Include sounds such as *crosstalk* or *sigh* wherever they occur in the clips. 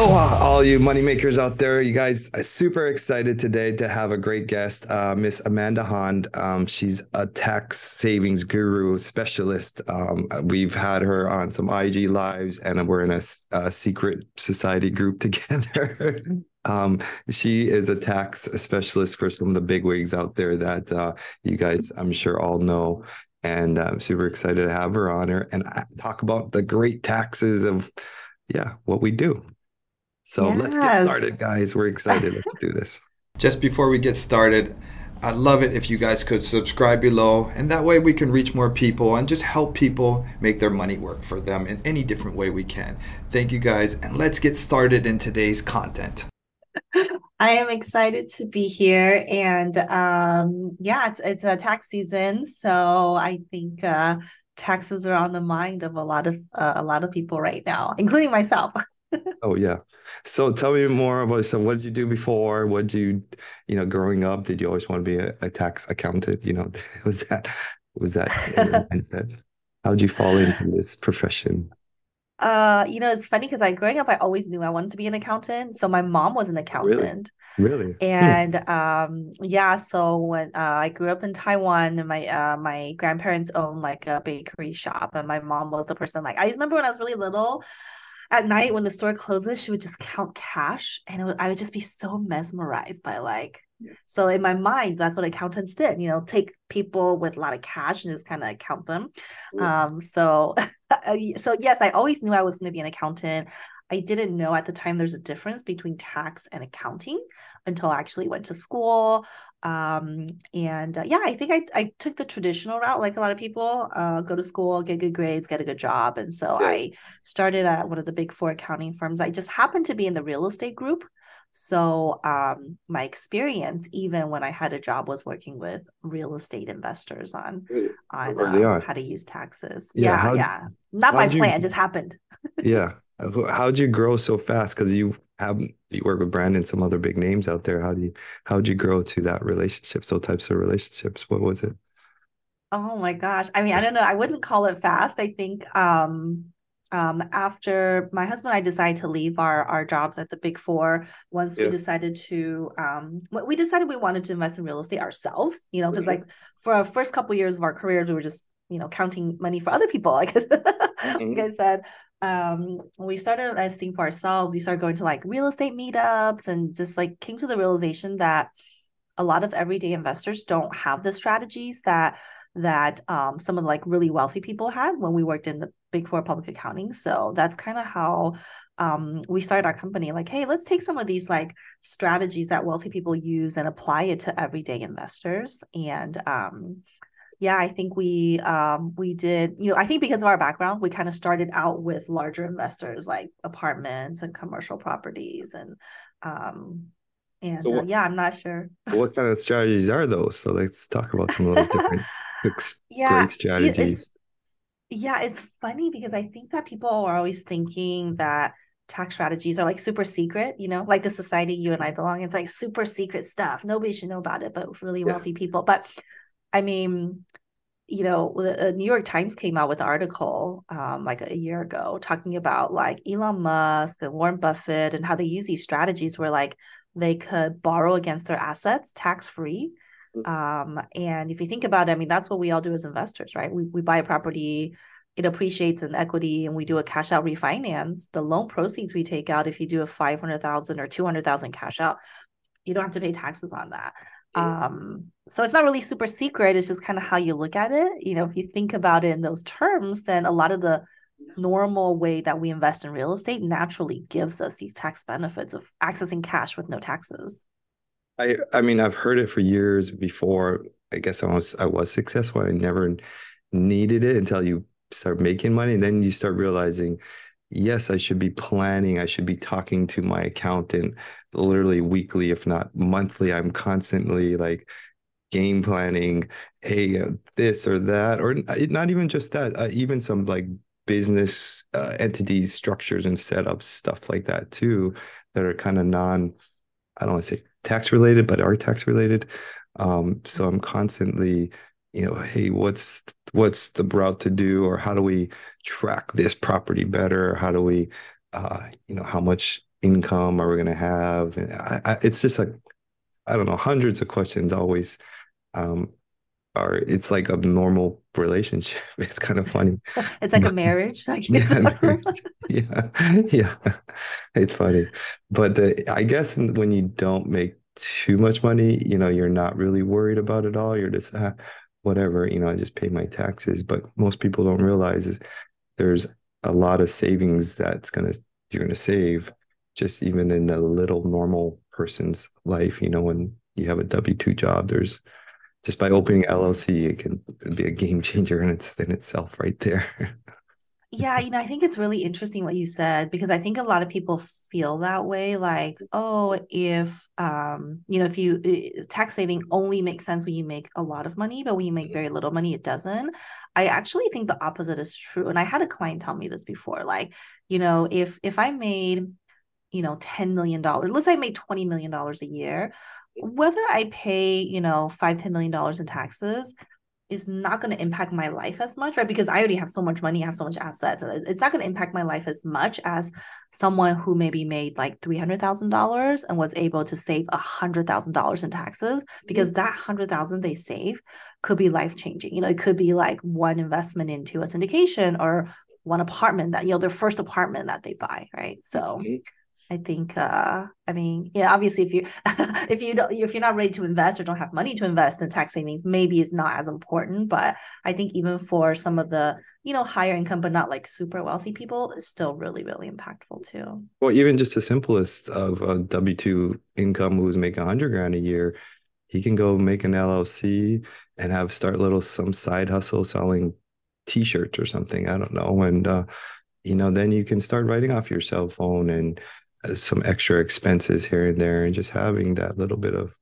Oh, all you moneymakers out there, you guys, I'm super excited today to have a great guest, uh, Miss Amanda Han. Um, she's a tax savings guru specialist. Um, we've had her on some IG lives, and we're in a, a secret society group *laughs* together. um, she is a tax specialist for some of the big wigs out there that uh, you guys, I'm sure, all know. And I'm super excited to have her on her and uh, talk about the great taxes of, yeah, what we do. So yes. let's get started, guys. We're excited. Let's do this. *laughs* Just before we get started, I'd love it if you guys could subscribe below, and that way we can reach more people and just help people make their money work for them in any different way we can. Thank you guys, and let's get started in today's content. *laughs* I am excited to be here, and um, yeah, it's it's a tax season, so I think uh, taxes are on the mind of a lot of uh, a lot of people right now, including myself. *laughs* oh yeah. So tell me more about so what did you do before? What did you you know growing up? Did you always want to be a, a tax accountant? You know, *laughs* was that was that *laughs* mindset? How did you fall into this profession? Uh, you know, it's funny because I growing up, I always knew I wanted to be an accountant. So my mom was an accountant. Really? really? And hmm. um, yeah, so when uh, I grew up in Taiwan, and my uh, my grandparents owned like a bakery shop, and my mom was the person. Like I remember when I was really little, at night when the store closes, she would just count cash, and would, I would just be so mesmerized by like. Yeah. So in my mind, that's what accountants did. You know, take people with a lot of cash and just kind of count them. Yeah. Um, so, *laughs* so yes, I always knew I was going to be an accountant. I didn't know at the time there's a difference between tax and accounting until I actually went to school. Um, and uh, yeah, I think I, I took the traditional route, like a lot of people, uh, go to school, get good grades, get a good job. And so I started at one of the big four accounting firms. I just happened to be in the real estate group. So um, my experience, even when I had a job, was working with real estate investors on on, uh, how to use taxes. Yeah, yeah, yeah. not by plan, you, just happened. *laughs* yeah, how'd you grow so fast? Because you have you work with Brandon, some other big names out there. How do you how'd you grow to that relationship? So types of relationships. What was it? Oh my gosh. I mean, I don't know. I wouldn't call it fast. I think um um after my husband and I decided to leave our our jobs at the big four once yeah. we decided to um we decided we wanted to invest in real estate ourselves, you know, because mm-hmm. like for our first couple years of our careers, we were just you know counting money for other people *laughs* like, mm-hmm. like i said um we started investing for ourselves. We started going to like real estate meetups and just like came to the realization that a lot of everyday investors don't have the strategies that that um, some of the like really wealthy people had when we worked in the big four public accounting. So that's kind of how um, we started our company like hey let's take some of these like strategies that wealthy people use and apply it to everyday investors. And um, yeah, I think we um we did, you know, I think because of our background, we kind of started out with larger investors like apartments and commercial properties and um and so what, uh, yeah, I'm not sure. what kind of strategies are those? So let's talk about some of those different *laughs* yeah, great strategies. It's, yeah, it's funny because I think that people are always thinking that tax strategies are like super secret, you know, like the society you and I belong. It's like super secret stuff. Nobody should know about it, but really wealthy yeah. people. But I mean, you know, the New York Times came out with an article um, like a year ago talking about like Elon Musk and Warren Buffett and how they use these strategies where like they could borrow against their assets tax free. Mm. Um, and if you think about it, I mean, that's what we all do as investors, right? We, we buy a property, it appreciates in equity, and we do a cash out refinance. The loan proceeds we take out, if you do a 500,000 or 200,000 cash out, you don't have to pay taxes on that. Um, so it's not really super secret. It's just kind of how you look at it. You know, if you think about it in those terms, then a lot of the normal way that we invest in real estate naturally gives us these tax benefits of accessing cash with no taxes. I I mean I've heard it for years before. I guess I was I was successful. I never needed it until you start making money, and then you start realizing yes, I should be planning. I should be talking to my accountant literally weekly, if not monthly. I'm constantly like game planning, hey, uh, this or that, or not even just that, uh, even some like business uh, entities, structures, and setups, stuff like that too, that are kind of non, I don't want to say tax related, but are tax related. Um, so I'm constantly you know hey what's what's the route to do or how do we track this property better how do we uh you know how much income are we going to have? And I, I, it's just like, I don't know, hundreds of questions always um, are, it's like a normal relationship. *laughs* It's kind of funny. *laughs* it's like a *laughs* marriage. yeah, yeah, yeah. It's funny. But the, I guess when you don't make too much money, you know, you're not really worried about it all. You're just, ah, whatever, you know, I just pay my taxes. But most people don't realize is there's a lot of savings that's gonna you're gonna save just even in a little normal person's life. You know, when you have a W two job, there's just by opening LLC, it can be a game changer in its in itself right there. *laughs* Yeah, you know, I think it's really interesting what you said because I think a lot of people feel that way like, oh, if um, you know, if you tax saving only makes sense when you make a lot of money, but when you make very little money it doesn't. I actually think the opposite is true. And I had a client tell me this before like, you know, if if I made you know 10 million dollars let's say i made 20 million dollars a year whether i pay you know 5 10 million dollars in taxes is not going to impact my life as much, right? Because I already have so much money, I have so much assets. It's not going to impact my life as much as someone who maybe made like $300,000 and was able to save $100,000 in taxes because that 100,000 they save could be life changing. You know, it could be like one investment into a syndication or one apartment that, you know, their first apartment that they buy, right? So I think uh I mean, yeah, obviously if you *laughs* if you don't if you're not ready to invest or don't have money to invest in tax savings, maybe it's not as important. But I think even for some of the, you know, higher income but not like super wealthy people, it's still really, really impactful too. Well, even just the simplest of a W two income who's making hundred grand a year, he can go make an LLC and have start little some side hustle selling t-shirts or something. I don't know. And uh, you know, then you can start writing off your cell phone and some extra expenses here and there and just having that little bit of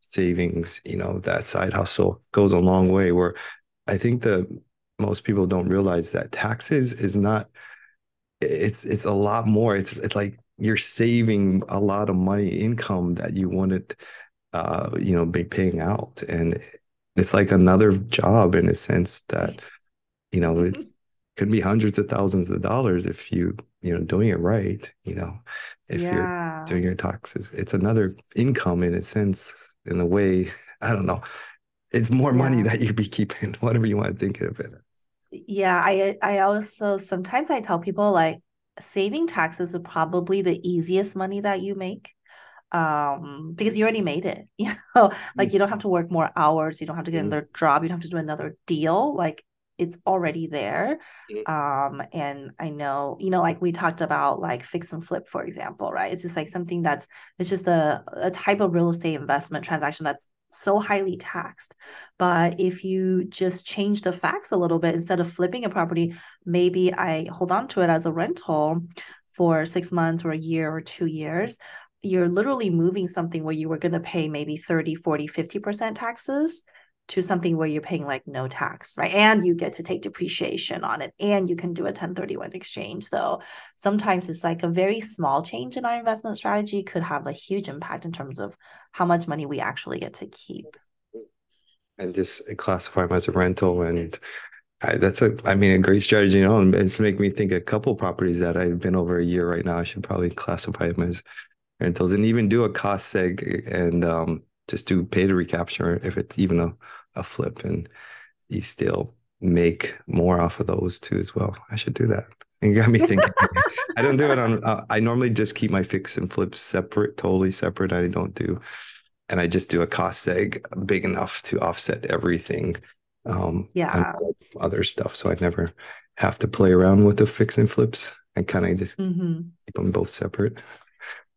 savings you know that side hustle goes a long way where i think the most people don't realize that taxes is not it's it's a lot more. It's it's like you're saving a lot of money income that you wanted uh you know be paying out. And it's like another job in a sense that you know it's could be hundreds of thousands of dollars if you you know doing it right you know if yeah. you're doing your taxes it's another income in a sense in a way *laughs* i don't know it's more yeah. money that you'd be keeping *laughs* whatever you want to think of it yeah i i also sometimes i tell people like saving taxes is probably the easiest money that you make um because you already made it *laughs* you know like you don't have to work more hours you don't have to get mm-hmm. another job you don't have to do another deal like it's already there um and i know you know like we talked about like fix and flip for example right? It's just like something that's it's just a, a type of real estate investment transaction that's so highly taxed. But if you just change the facts a little bit instead of flipping a property maybe i hold on to it as a rental for six months or a year or two years you're literally moving something where you were going to pay maybe 30 40 50% taxes to something where you're paying like no tax, right? And you get to take depreciation on it and you can do a 1031 exchange. So sometimes it's like a very small change in our investment strategy could have a huge impact in terms of how much money we actually get to keep. And just classify them as a rental and I, that's a, I mean, a great strategy. You know, and it's making me think a couple properties that I've been over a year right now. I should probably classify them as rentals and even do a cost seg and um, just do pay to recapture if it's even a, a flip and you still make more off of those too as well. I should do that. And you got me thinking. I don't do it on. Uh, I normally just keep my fix and flips separate, totally separate. I don't do, and I just do a cost seg big enough to offset everything. Um, yeah. Other stuff, so I never have to play around with the fix and flips. I kind of just mm-hmm. keep them both separate.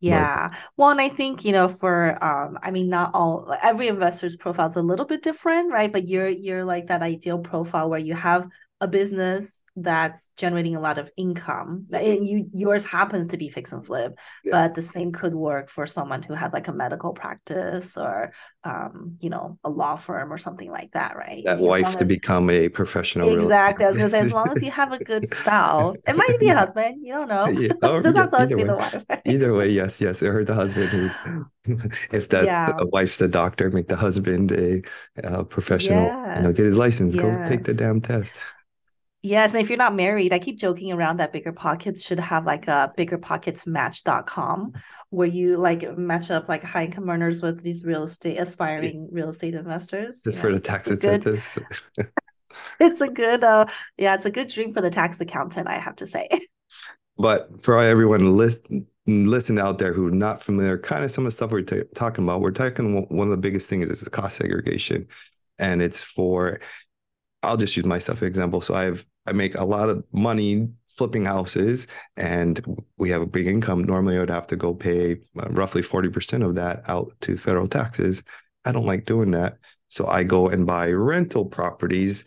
Yeah. Well, and I think, you know, for um, I mean, not all every investor's profile is a little bit different, right? But you're you're like that ideal profile where you have a business that's generating a lot of income. And you yours happens to be fix and flip yeah. but the same could work for someone who has like a medical practice or um you know a law firm or something like that right? That as wife to become a professional exactly. I was gonna say as long as you have a good *laughs* spouse it might be a husband you don't know. Yeah. *laughs* oh, doesn't to be the wife right? either way yes yes. Or the husband who's *laughs* if that yeah. wife's the doctor make the husband a, a professional you know get his license yes. go take the damn test Yes, and if you're not married, I keep joking around that Bigger Pockets should have like a biggerpocketsmatch.com where you like match up like high income earners with these real estate aspiring real estate investors. Just for the tax incentives. Good, *laughs* it's a good uh yeah, it's a good dream for the tax accountant, I have to say. But for everyone listen listen out there who are not familiar, kind of some of the stuff we're t- talking about, we're talking one of the biggest things is the cost segregation. And it's for I'll just use myself an example. So I have I make a lot of money flipping houses, and we have a big income. Normally, I would have to go pay uh, roughly forty percent of that out to federal taxes. I don't like doing that, so I go and buy rental properties,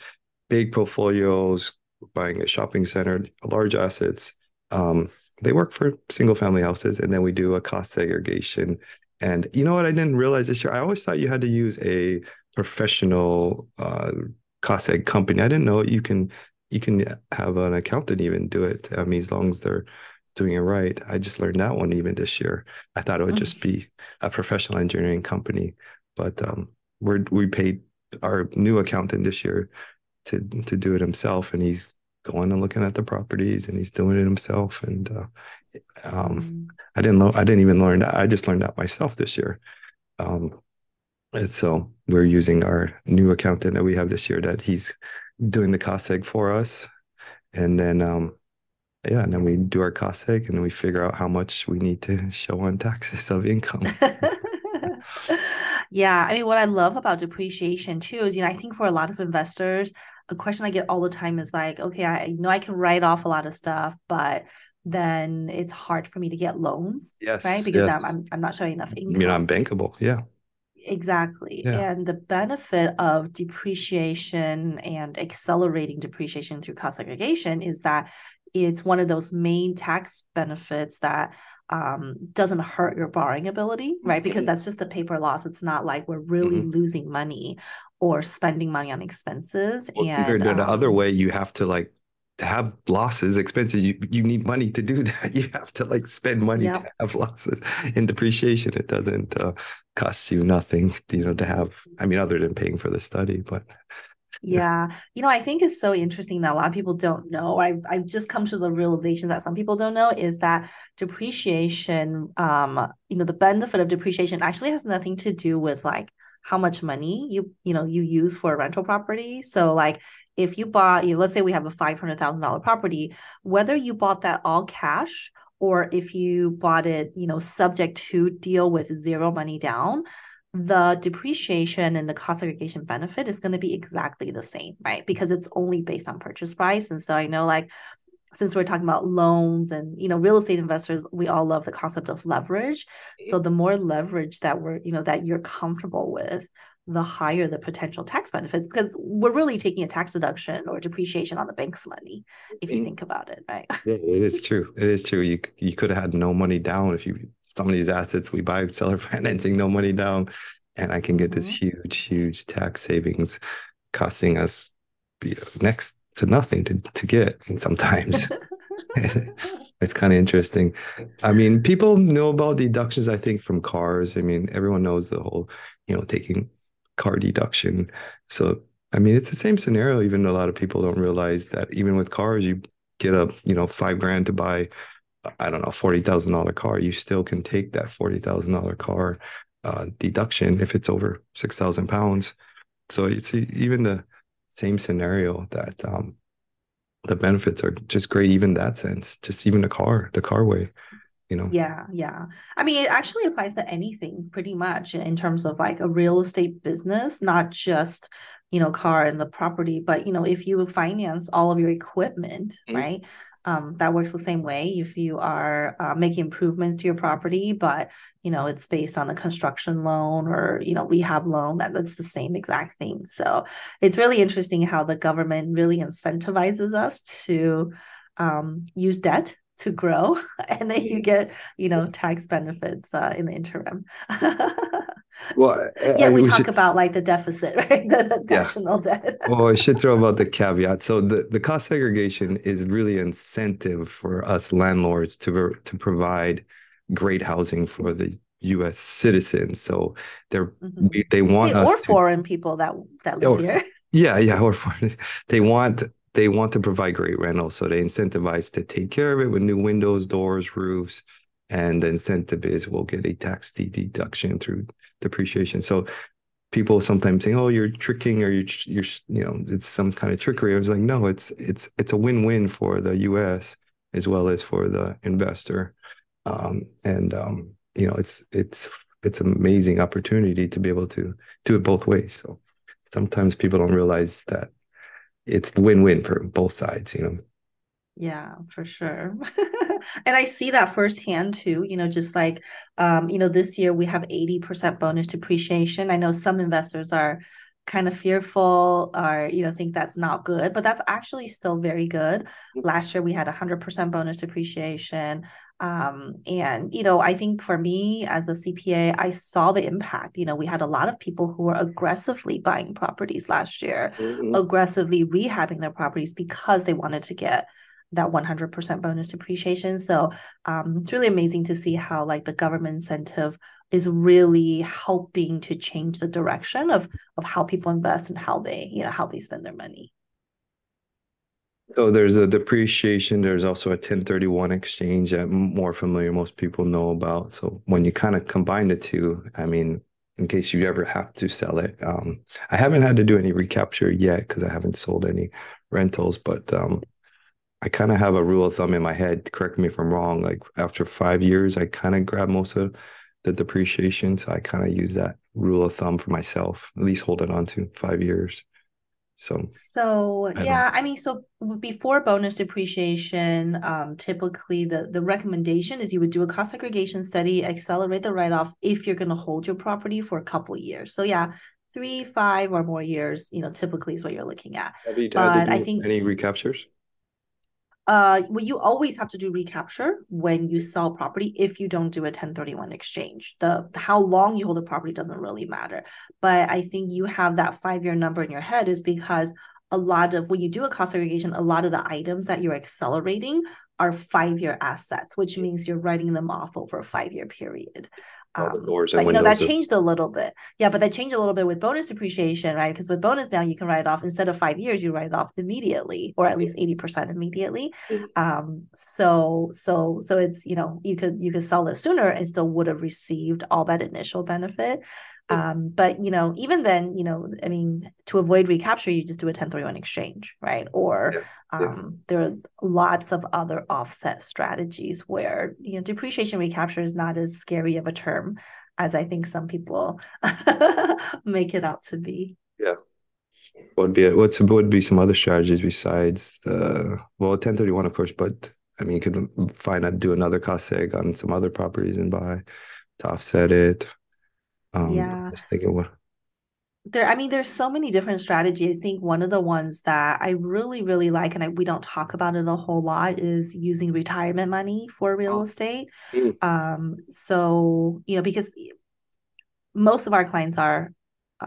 big portfolios, buying a shopping center, large assets. Um, they work for single family houses, and then we do a cost segregation. And you know what? I didn't realize this year. I always thought you had to use a professional uh, seg company. I didn't know you can you can have an accountant even do it. I mean, as long as they're doing it right. I just learned that one even this year. I thought it would just be a professional engineering company, but um, we're we paid our new accountant this year to to do it himself, and he's going and looking at the properties and he's doing it himself. And uh, um, mm. I didn't know I didn't even learn that. I just learned that myself this year. Um, and so we're using our new accountant that we have this year that he's doing the cost seg for us. And then um yeah, and then we do our cost seg and then we figure out how much we need to show on taxes of income. *laughs* yeah. I mean, what I love about depreciation too is, you know, I think for a lot of investors, a question I get all the time is like, okay, I know I can write off a lot of stuff, but then it's hard for me to get loans. Yes. Right. Because yes. I'm, I'm, I'm not showing enough income. You're not bankable. Yeah. Exactly. Yeah. And the benefit of depreciation and accelerating depreciation through cost segregation is that it's one of those main tax benefits that um, doesn't hurt your borrowing ability, right? Because that's just a paper loss. It's not like we're really mm-hmm. losing money or spending money on expenses. Well, and the um, other way, you have to like have losses, expenses, you you need money to do *laughs* that. You have to like spend money yep. to have losses. In depreciation, it doesn't uh, cost you nothing, you know, to have. I mean, other than paying for the study, but *laughs* yeah. You know, I think it's so interesting that a lot of people don't know. I've, I've just come to the realization that some people don't know is that depreciation, um, you know, the benefit of depreciation actually has nothing to do with like how much money you, you know, you use for a rental property. So like if you bought, you know, let's say we have a $500,000 property, whether you bought that all cash or if you bought it, you know, subject to deal with zero money down, the depreciation and the cost segregation benefit is going to be exactly the same, right? Because it's only based on purchase price. And so I know like since we're talking about loans and you know real estate investors we all love the concept of leverage so the more leverage that we're you know that you're comfortable with the higher the potential tax benefits because we're really taking a tax deduction or depreciation on the bank's money if you think about it right? *laughs* Yeah it is true. It is true. You you could have had no money down if you some of these assets we buy *laughs* seller financing no money down. And i can get mm-hmm. this huge huge tax savings costing us next to nothing to, to get and sometimes *laughs* it's kind of interesting. I mean people know about deductions i think from cars. I mean everyone knows the whole you know taking car deduction. So I mean, it's the same scenario. Even a lot of people don't realize that even with cars, you get a you know five grand to buy, I don't know, forty thousand dollar car. You still can take that forty thousand dollar car uh, deduction if it's over six thousand pounds. So it's even the same scenario that um, the benefits are just great. Even that sense, just even the car, the car way you know? Yeah yeah. I mean it actually applies to anything pretty much in terms of like a real estate business not just you know car and the property but you know if you finance all of your equipment mm-hmm. right um, that works the same way if you are uh, making improvements to your property but you know it's based on a construction loan or you know rehab loan that, that's the same exact thing. So it's really interesting how the government really incentivizes us to um, use debt to grow *laughs* and then you get you know tax benefits uh, in the interim *laughs* well yeah we, we talk should, about like the deficit *laughs* right the, the yeah. national debt well i should throw about the caveat so the, the cost segregation is really incentive for us landlords to to provide great housing for the U.S. citizens, so they're mm-hmm. we, they want hey, us or to, foreign people that that live or, here. Yeah, yeah, or foreign. They want they want to provide great rentals, so they incentivize to take care of it with new windows, doors, roofs, and the incentive is we'll get a tax deduction through depreciation. So people sometimes say, "Oh, you're tricking," or "You're, you're, you know, it's some kind of trickery." I was like, "No, it's it's it's a win-win for the U.S. as well as for the investor, um, and um, you know, it's it's it's an amazing opportunity to be able to do it both ways." So sometimes people don't realize that it's win-win for both sides. You know. Yeah, for sure. *laughs* and I see that firsthand too, you know, just like um, you know, this year we have 80% bonus depreciation. I know some investors are kind of fearful or you know think that's not good but that's actually still very good mm. last year we had 100% bonus depreciation um, and you know i think for me as a cpa i saw the impact you know we had a lot of people who were aggressively buying properties last year mm-hmm. aggressively rehabbing their properties because they wanted to get that 100% bonus depreciation. So um, it's really amazing to see how like the government incentive is really helping to change the direction of of how people invest and how they you know how they spend their money. So there's a depreciation. There's also a 1031 exchange that more familiar most people know about. So when you kind of combine the two, I mean, in case you ever have to sell it, um, I haven't had to do any recapture yet because I haven't sold any rentals. But um, I kind of have a rule of thumb in my head. Correct me if I'm wrong. Like after five years, I kind of grab most of the depreciation. So I kind of use that rule of thumb for myself, at least hold it on to five years. So, so I yeah, I mean, so before bonus depreciation, um, typically the the recommendation is you would do a cost segregation study, accelerate the write off if you're going to hold your property for a couple years. So yeah, three, five, or more years, you know, typically is what you're looking at. Have you but I think any recaptures? Uh, well, you always have to do recapture when you sell property if you don't do a 1031 exchange. The how long you hold a property doesn't really matter. But I think you have that five year number in your head is because a lot of when you do a cost segregation, a lot of the items that you're accelerating are five year assets, which means you're writing them off over a five year period. Um, but you know that changed a little bit. Yeah, but that changed a little bit with bonus depreciation, right? Because with bonus now you can write it off instead of five years, you write it off immediately, or at least eighty percent immediately. Mm-hmm. Um, so so so it's you know you could you could sell it sooner and still would have received all that initial benefit. Um, but you know, even then, you know, I mean, to avoid recapture, you just do a 1031 exchange, right? Or yeah, yeah. Um, there are lots of other offset strategies where you know depreciation recapture is not as scary of a term as I think some people *laughs* make it out to be. Yeah. What would be what's what would be some other strategies besides the well 1031 of course, but I mean you could find out do another cost seg on some other properties and buy to offset it um, yeah. I was thinking what there i mean there's so many different strategies i think one of the ones that i really really like and I, we don't talk about it a whole lot is using retirement money for real oh. estate mm. um so you know because most of our clients are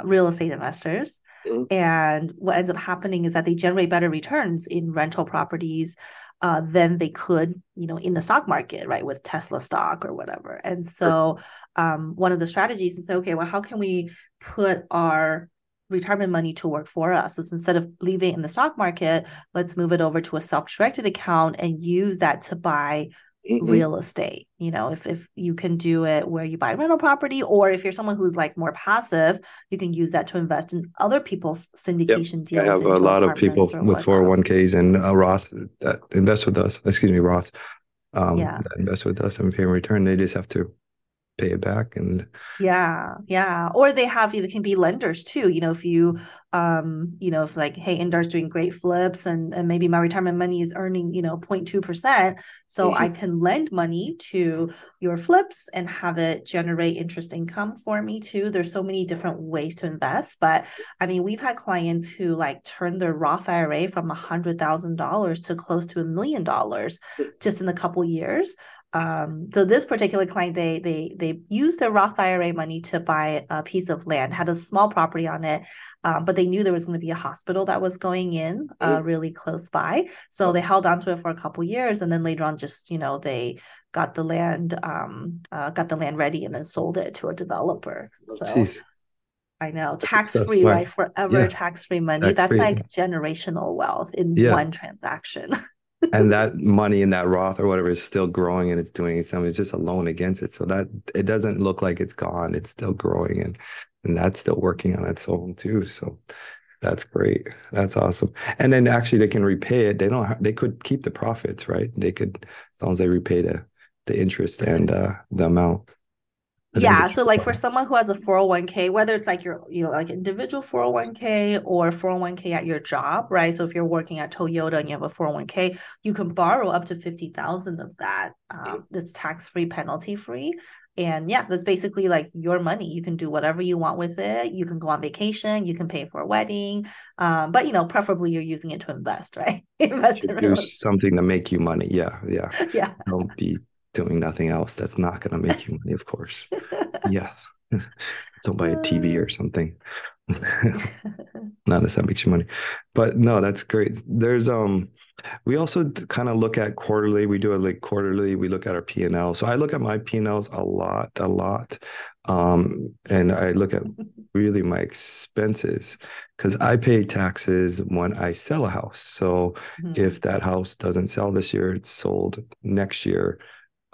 real estate investors mm. and what ends up happening is that they generate better returns in rental properties uh, than they could, you know, in the stock market, right, with Tesla stock or whatever. And so, um, one of the strategies is okay, well, how can we put our retirement money to work for us? So instead of leaving it in the stock market, let's move it over to a self-directed account and use that to buy mm-hmm. real estate you know if if you can do it where you buy rental property or if you're someone who's like more passive you can use that to invest in other people's syndication yep. deals i have a lot of people with 401ks and uh, roth that invest with us excuse me roth um, yeah. invest with us and pay in return they just have to pay it back and yeah yeah. Or they have they can be lenders too you know if you um you know if like hey indar's doing great flips and, and maybe my retirement money is earning you know 0.2% so mm-hmm. i can lend money to your flips and have it generate interest income for me too. There's so many different ways to invest but i mean we've had clients who like turn their roth ira from a hundred thousand dollars to close to a million dollars just in a couple years um, so this particular client, they they they used their Roth IRA money to buy a piece of land, had a small property on it, um, but they knew there was going to be a hospital that was going in uh, mm-hmm. really close by. So they held on to it for a couple years, and then later on, just you know, they got the land, um, uh, got the land ready, and then sold it to a developer. Oh, so. Geez. I know. Tax free, right? Forever yeah. tax free money. Tax-free. That's like generational wealth in yeah. one transaction. *laughs* and that money in that Roth or whatever is still growing and it's doing something. It's just a loan against it. So that it doesn't look like it's gone. It's still growing and and that's still working on its own too. So that's great. That's awesome. And then actually they can repay it. They don't have, they could keep the profits, right? They could as long as they repay the the interest and uh the amount yeah so like for someone who has a 401k whether it's like your you know like individual 401k or 401k at your job right? So if you're working at toyota and you have a 401k you can borrow up to 50000 of that um, it's tax free penalty free and yeah that's basically like your money. You can do whatever you want with it. You can go on vacation. You can pay for a wedding. Um, but you know preferably you're using it to invest *laughs* right? Invest in do something to make you money. Yeah yeah. *laughs* Yeah. Don't be doing nothing else that's not going to make you money, of course. *laughs* yes. *laughs* Don't buy a TV or something. *laughs* not unless that makes you money. But no, that's great. There's um we also kind of look at quarterly. We do it like quarterly. We look at our P and L. So I look at my P and Ls a lot, a lot, um, and I look at really my expenses because I pay taxes when I sell a house. So mm-hmm. if that house doesn't sell this year, it's sold next year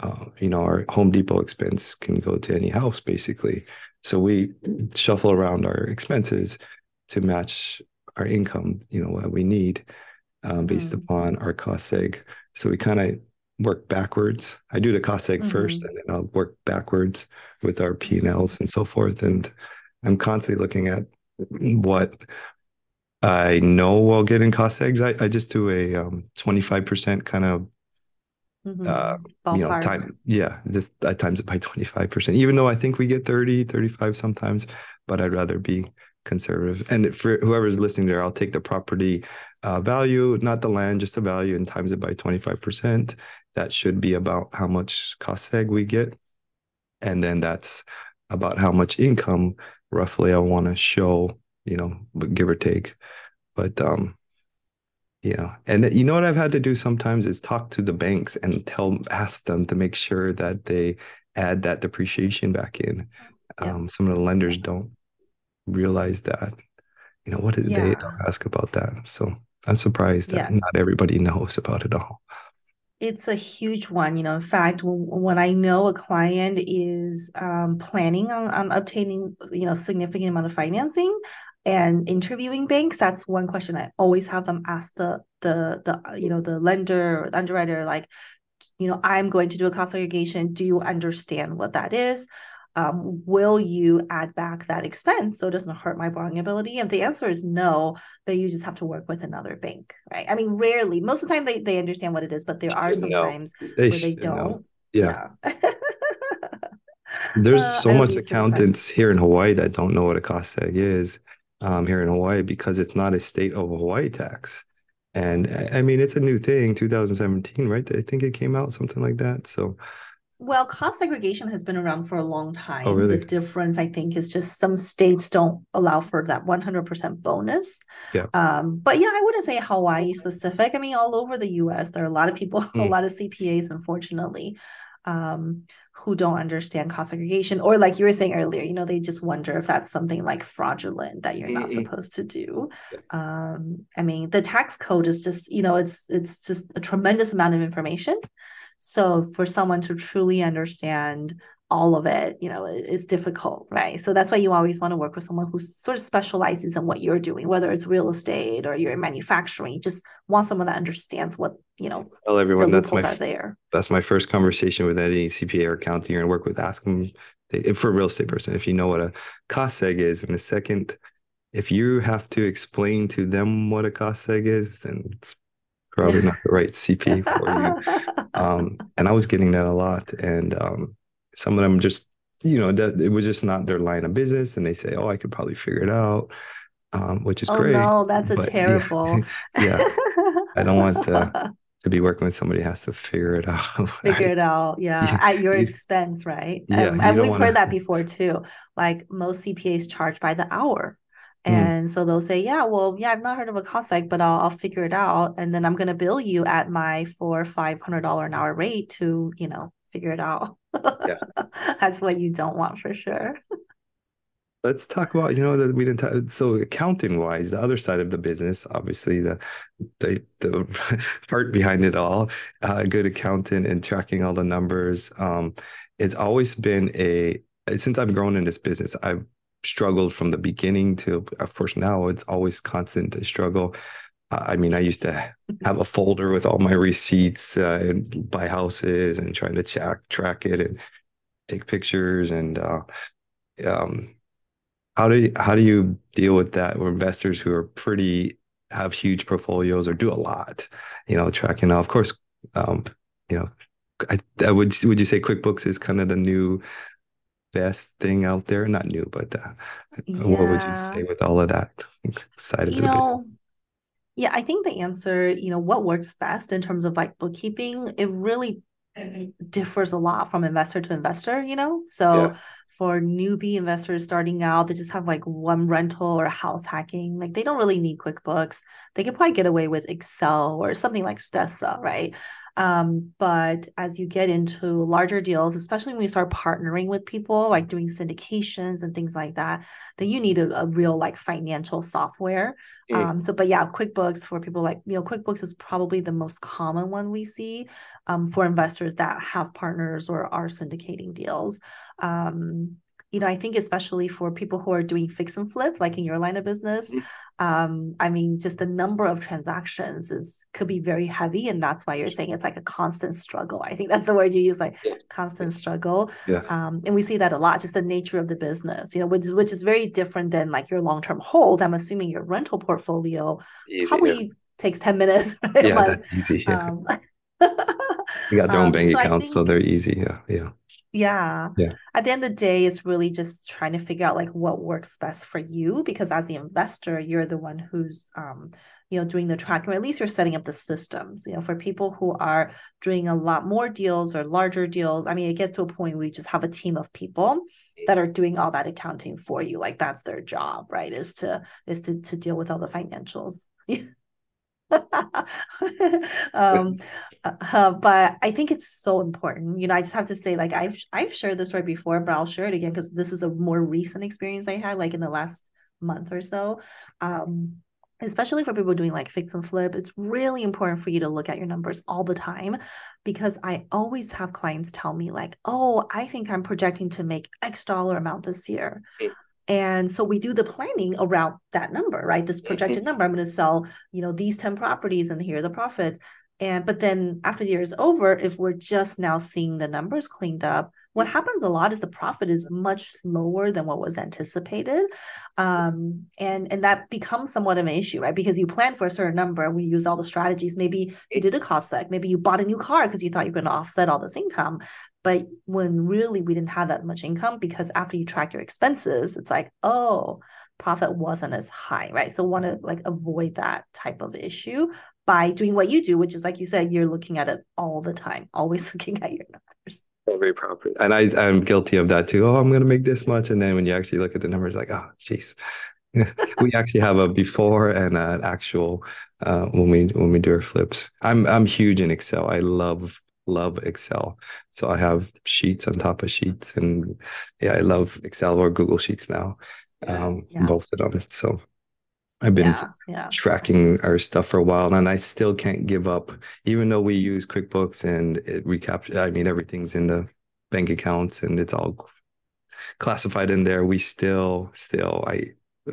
uh, you know, our Home Depot expense can go to any house basically. So we shuffle around our expenses to match our income, you know, what we need um, based mm-hmm. upon our cost seg. So we kind of work backwards. I do the cost seg mm-hmm. first, and then I'll work backwards with our P and Ls and so forth. And I'm constantly looking at what I know I'll get in cost segs. I, I just do a um, 25% kind of Mm-hmm. Uh, you know, time, yeah, just I times it by *laughs* 25%, even though I think we get 30, 35 sometimes, but I'd rather be conservative. And for whoever's listening there, I'll take the property uh, value, not the land, just the value, and times it by 25%. That should be about how much cost seg we get. And then that's about how much income roughly I want to show, you know, give or take. But um, yeah. And you know what I've had to do sometimes is talk to the banks and tell ask them to make sure that they add that depreciation back in. Yeah. Um, some of the lenders don't realize that. You know, what did yeah. they ask about that? So I'm surprised that yes. not everybody knows about it all. It's a huge one. You know, in fact, when I know a client is um, planning on, on obtaining, you know, significant amount of financing, and interviewing banks that's one question i always have them ask the the the you know the lender or the underwriter like you know i'm going to do a cost segregation do you understand what that is um, will you add back that expense so it doesn't hurt my borrowing ability? If the answer is no, then you just have to work with another bank, right? I mean, rarely, most of the time they, they understand what it is, but there are some times they where they don't. Know. Yeah. yeah. *laughs* There's uh, so much accountants here in Hawaii that don't know what a cost seg is um, here in Hawaii because it's not a state of Hawaii tax. And I mean, it's a new thing, 2017, right? I think it came out something like that. So, well, cost segregation has been around for a long time. Oh, really? The difference, I think, is just some states don't allow for that 100% bonus. Yeah. Um, but yeah, I wouldn't say Hawaii specific. I mean, all over the US, there are a lot of people, *laughs* mm. a lot of CPAs, unfortunately, um, who don't understand cost segregation or like you were saying earlier you know they just wonder if that's something like fraudulent that you're not mm-hmm. supposed to do um i mean the tax code is just you know it's it's just a tremendous amount of information so for someone to truly understand all of it, you know, it's difficult, right? So that's why you always want to work with someone who sort of specializes in what you're doing, whether it's real estate or you're in manufacturing. You just want someone that understands what, you know, tell everyone that's my, there. That's my first conversation with any CPA or accountant you're going to work with. Ask them they, for a real estate person if you know what a cost seg is. And the second, if you have to explain to them what a cost seg is, then it's probably not the right CPA for you. *laughs* Um, and I was getting that a lot. And um, some of them just you know that it was just not their line of business and they say oh i could probably figure it out um, which is oh, great no that's a but, *laughs* terrible yeah, yeah. i don't want to *laughs* to be working with somebody has to figure it out figure it out yeah, yeah. at your expense right yeah, um, and we've wanna... heard that before too like most cpas charge by the hour. And mm. so they'll say, yeah, well, yeah, I've not heard of a cost seg, but I'll, I'll figure it out. And then I'm going to bill you at my four, $500 an hour rate to, you know, figure it out. Yeah. *laughs* That's what you don't want for sure. let's talk about you know that we didn't talk, so accounting wise the other side of the business obviously the the, the *laughs* part behind it all uh, a good accountant and tracking all the numbers um it's always been a since i've grown in this business i've struggled from the beginning to of course now it's always constant struggle uh, i mean i used to *laughs* have a folder with all my receipts uh, and buy houses and trying to track track it and take pictures and uh um how do you, how do you deal with that with investors who are pretty have huge portfolios or do a lot, you know, tracking now? Of course, um, you know, I, I would would you say QuickBooks is kind of the new best thing out there? Not new, but uh, yeah. what would you say with all of that *laughs* side of you the know, business? Yeah, I think the answer, you know, what works best in terms of like bookkeeping, it really differs a lot from investor to investor, you know? So yeah for newbie investors starting out they just have like one rental or house hacking like they don't really need quickbooks they could probably get away with excel or something like stessa right um, but as you get into larger deals especially when you start partnering with people like doing syndications and things like that then you need a, a real like financial software mm. um, so but yeah quickbooks for people like you know quickbooks is probably the most common one we see um, for investors that have partners or are syndicating deals um, you know, I think especially for people who are doing fix and flip, like in your line of business, mm-hmm. um, I mean, just the number of transactions is could be very heavy, and that's why you're saying it's like a constant struggle. I think that's the word you use, like constant struggle. Yeah. Um, and we see that a lot, just the nature of the business, you know, which which is very different than like your long term hold. I'm assuming your rental portfolio easy, probably yeah. takes ten minutes. *laughs* Right? Yeah, that's easy. Yeah. *laughs* Um, *laughs* you got their own um, bank so accounts, think, so they're easy. Yeah, yeah. Yeah. Yeah. At the end of the day, it's really just trying to figure out like what works best for you because as the investor, you're the one who's um, you know, doing the tracking, or at least you're setting up the systems. You know, for people who are doing a lot more deals or larger deals, I mean, it gets to a point where you just have a team of people that are doing all that accounting for you. Like that's their job, right? Is to is to to deal with all the financials. *laughs* *laughs* um, uh, but I think it's so important. You know, I just have to say, like I've I've shared this story before, but I'll share it again because this is a more recent experience I had, like in the last month or so. Um, especially for people doing like fix and flip, it's really important for you to look at your numbers all the time because I always have clients tell me, like, oh, I think I'm projecting to make X dollar amount this year. And so we do the planning around that number, right? This projected mm-hmm. number. I'm going to sell, you know, these 10 properties and here are the profits. And but then after the year is over, if we're just now seeing the numbers cleaned up, what happens a lot is the profit is much lower than what was anticipated um, and and that becomes somewhat of an issue right? Because you plan for a certain number we use all the strategies. Maybe you did a cost seg maybe you bought a new car because you thought you were going to offset all this income. But when really we didn't have that much income because after you track your expenses it's like oh profit wasn't as high right? So want to like avoid that type of issue by doing what you do which is like you said you're looking at it all the time always *laughs* looking at your numbers every property. And I, I'm guilty of that too. Oh, I'm going to make this much. And then when you actually look at the numbers, like, oh, jeez. *laughs* we actually have a before and an actual uh, when we when we do our flips. I'm I'm huge in Excel. I love love Excel. So I have sheets on top of sheets, and yeah, I love Excel or Google Sheets now, um, yeah. both of them. So I've been yeah, yeah. tracking our stuff for a while and I still can't give up, even though we use QuickBooks and it recapture. I mean, everything's in the bank accounts and it's all classified in there. We still, still, I,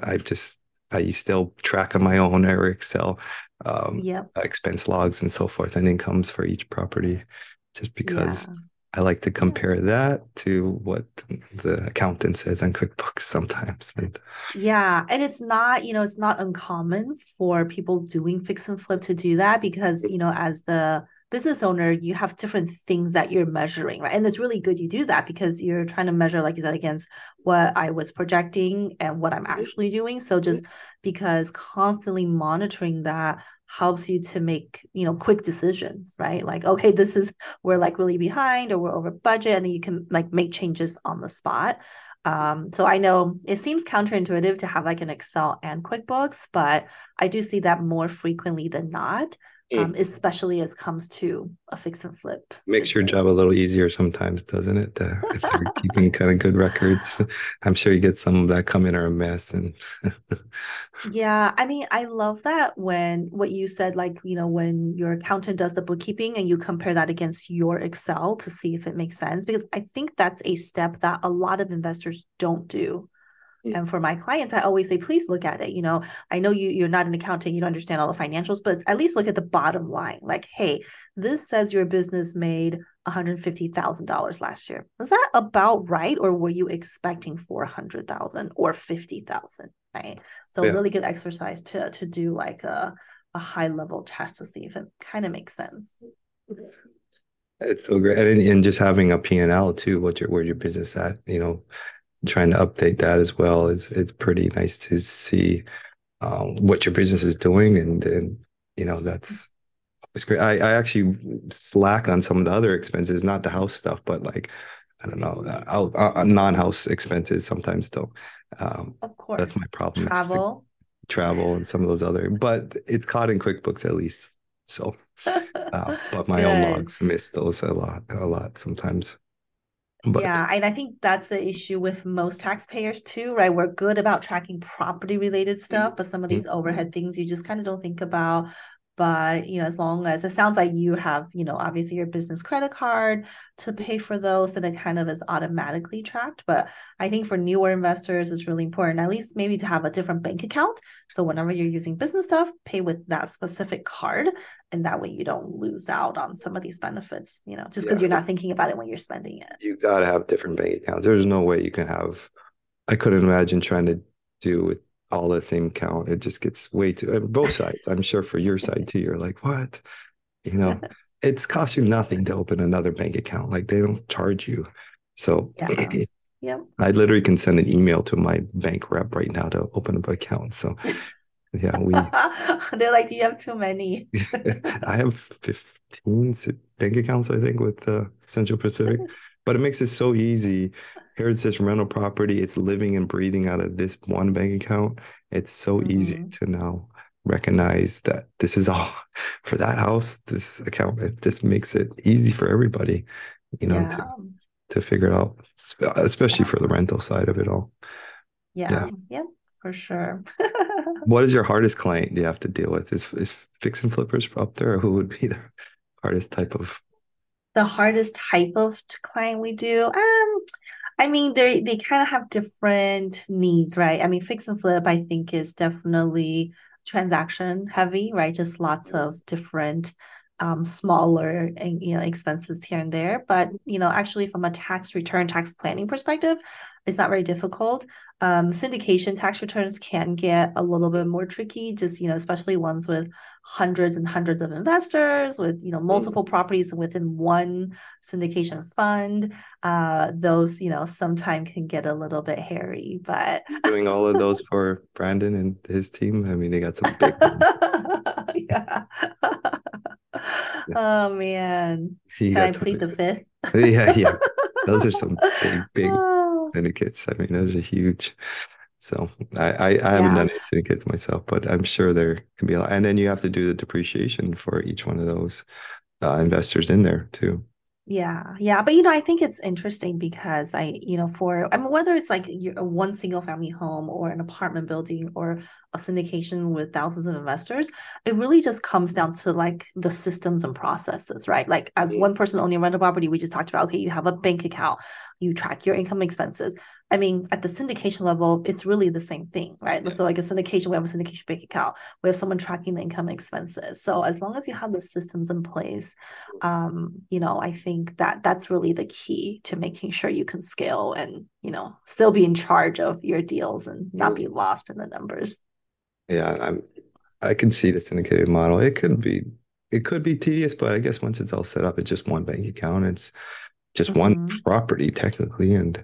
I've just, I still track on my own or Excel, um, yep. expense logs and so forth and incomes for each property just because yeah. I like to compare that to what the accountant says on QuickBooks sometimes. *laughs* And yeah, and it's not, you know, it's not uncommon for people doing fix and flip to do that because, you know, as the business owner, you have different things that you're measuring, right? And it's really good you do that because you're trying to measure, like you said, against what I was projecting and what I'm mm-hmm. actually doing. So just because constantly monitoring that helps you to make, you know, quick decisions, right? Like, okay, this is we're like really behind or we're over budget, and then you can like make changes on the spot. Um, so I know it seems counterintuitive to have like an Excel and QuickBooks, but I do see that more frequently than not. Um, especially as comes to a fix and flip. Makes your job a little easier sometimes, doesn't it? Uh, if they're *laughs* keeping kind of good records, I'm sure you get some that come in are a mess. And *laughs* yeah, I mean, I love that when what you said, like you know, when your accountant does the bookkeeping and you compare that against your Excel to see if it makes sense, because I think that's a step that a lot of investors don't do Mm. and for my clients, I always say, please look at it. You know, I know you you're not an accountant, you don't understand all the financials, but at least look at the bottom line. Like, hey, this says your business made $150,000 last year. Is that about right? Or were you expecting 400,000 or 50,000? Right. So yeah. really good exercise to to do like a, a high level test to see if it kind of makes sense. It's so great. And, and just having a P&L too, what your, where your business at, you know, trying to update that as well is it's pretty nice to see um, what your business is doing and and you know that's it's great. I, I actually slack on some of the other expenses not the house stuff but like i don't know uh, uh, non-house expenses sometimes though um, of course that's my problem travel. travel and some of those other but it's caught in quickbooks at least so *laughs* uh, but my own logs miss those a lot a lot sometimes but, yeah, and I think that's the issue with most taxpayers too, right? We're good about tracking property related stuff, but some of these mm-hmm. overhead things you just kind of don't think about but you know as long as it sounds like you have you know obviously your business credit card to pay for those then it kind of is automatically tracked but i think for newer investors it's really important at least maybe to have a different bank account. So whenever you're using business stuff pay with that specific card and that way you don't lose out on some of these benefits you know just because yeah. you're not thinking about it when you're spending it. You got to have different bank accounts. There's no way you can have i couldn't imagine trying to do with all the same count. It just gets way too both sides. I'm sure for your side too. You're like, what? You know, *laughs* it's cost you nothing to open another bank account. Like they don't charge you. So yeah. *clears throat* yep. I literally can send an email to my bank rep right now to open up an account. So yeah, we *laughs* they're like, Do you have too many? *laughs* I have 15 bank accounts, I think, with uh, Central Pacific. But it makes it so easy here it says rental property. It's living and breathing out of this one bank account. It's so mm-hmm. easy to now recognize that this is all *laughs* for that house. This account, this makes it easy for everybody, you know, yeah. to to figure it out, especially yeah. for the rental side of it all. Yeah, yeah, yeah for sure. *laughs* what is your hardest client you have to deal with? Is is fix and flippers up there, or who would be the *laughs* hardest type of? The hardest type of client we do. Um, I mean, they they kind of have different needs, right? I mean, fix and flip, I think, is definitely transaction heavy, right? Just lots of different um, smaller you know expenses here and there. But you know, actually, from a tax return, tax planning perspective, it's not very difficult. Um, syndication tax returns can get a little bit more tricky, just you know, especially ones with hundreds and hundreds of investors, with you know multiple mm. properties within one syndication fund. Uh, those you know sometimes can get a little bit hairy. But doing all of those for Brandon and his team, I mean, they got some big ones. *laughs* yeah. Oh man, can I plead the fifth? *laughs* yeah, yeah. Those are some *laughs* big, big *laughs* syndicates. I mean, those are huge. So I, I, I haven't done any syndicates myself, but I'm sure there can be a lot. And then you have to do the depreciation for each one of those uh, investors in there too. Yeah, yeah, but you know, I think it's interesting because I, you know, for I mean, whether it's like uh, one single family home or an apartment building or a syndication with thousands of investors, it really just comes down to like the systems and processes, right? Like as one person owning a rental property, we just talked about, okay, you have a bank account, you track your income expenses. I mean, at the syndication level, it's really the same thing, right? Yeah. So, like a syndication, we have a syndication bank account. We have someone tracking the income and expenses. So, as long as you have the systems in place, um, you know, I think that that's really the key to making sure you can scale and you know still be in charge of your deals and not be lost in the numbers. Yeah, I'm. I can see the syndicated model. It could be, it could be tedious, but I guess once it's all set up, it's just one bank account. It's just mm-hmm. one property technically, and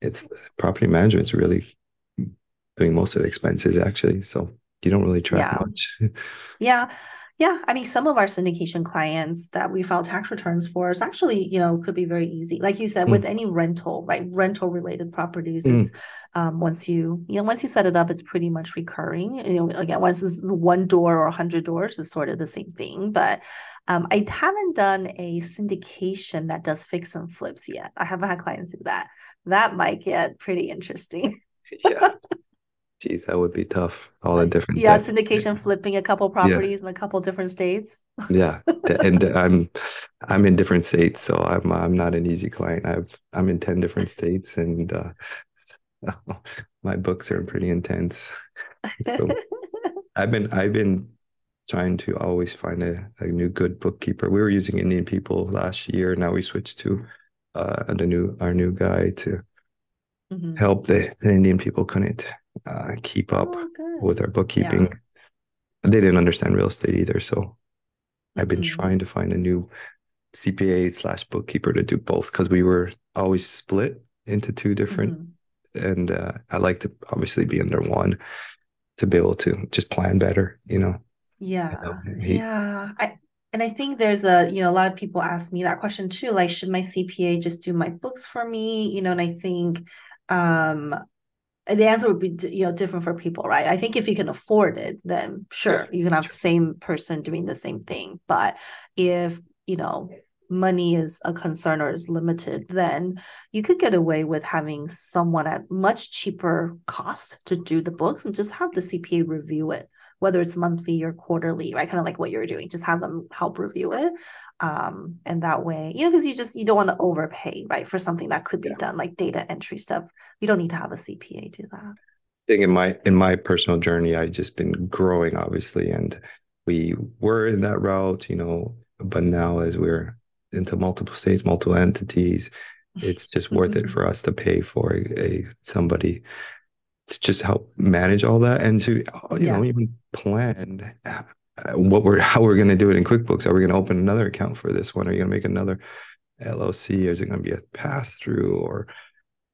it's property management's really doing most of the expenses actually. So you don't really track yeah. much. *laughs* yeah. Yeah, I mean, some of our syndication clients that we file tax returns for is actually, you know, could be very easy. Like you said, mm. with any rental, right? Rental related properties, mm. it's um, once you, you know, once you set it up, it's pretty much recurring. You know, again, once it's one door or a hundred doors is sort of the same thing. But um, I haven't done a syndication that does fix and flips yet. I haven't had clients do that. That might get pretty interesting. yeah. Geez, that would be tough. All the different yeah, syndication flipping a couple properties yeah. in a couple different states. yeah, and I'm *laughs* I'm in different states, so I'm I'm not an easy client. I've I'm in ten different states, and uh, so *laughs* my books are pretty intense. So *laughs* I've been I've been trying to always find a, a new good bookkeeper. We were using Indian people last year. Now we switched to uh, the new our new guy to mm-hmm. help the, the Indian people couldn't uh, keep up oh, with our bookkeeping. Yeah. They didn't understand real estate either. So mm-hmm. I've been mm-hmm. trying to find a new CPA slash bookkeeper to do both because we were always split into two different. Mm-hmm. And uh, I like to obviously be under one to be able to just plan better, you know. Yeah. he, yeah. I, and I think there's a, you know, a lot of people ask me that question too. Like, should my CPA just do my books for me? You know, and I think um the answer would be you know different for people right? I think if you can afford it then sure you can have same person doing the same thing. But if you know money is a concern or is limited then you could get away with having someone at much cheaper cost to do the books and just have the cpa review it whether it's monthly or quarterly, right? Kind of like what you're doing, just have them help review it. Um, and that way, you know, because you just you don't want to overpay, right, for something that could be yeah. done like data entry stuff. You don't need to have a CPA do that. I think in my in my personal journey, I've just been growing, obviously, and we were in that route, you know, but now as we're into multiple states, multiple entities, it's just worth it *laughs* for us to pay for a, a somebody to just help manage all that and to you yeah. know even plan uh, what we're how we're going to do it in QuickBooks. Are we going to open another account for this one? Are you going to make another LLC? Is it going to be a pass through or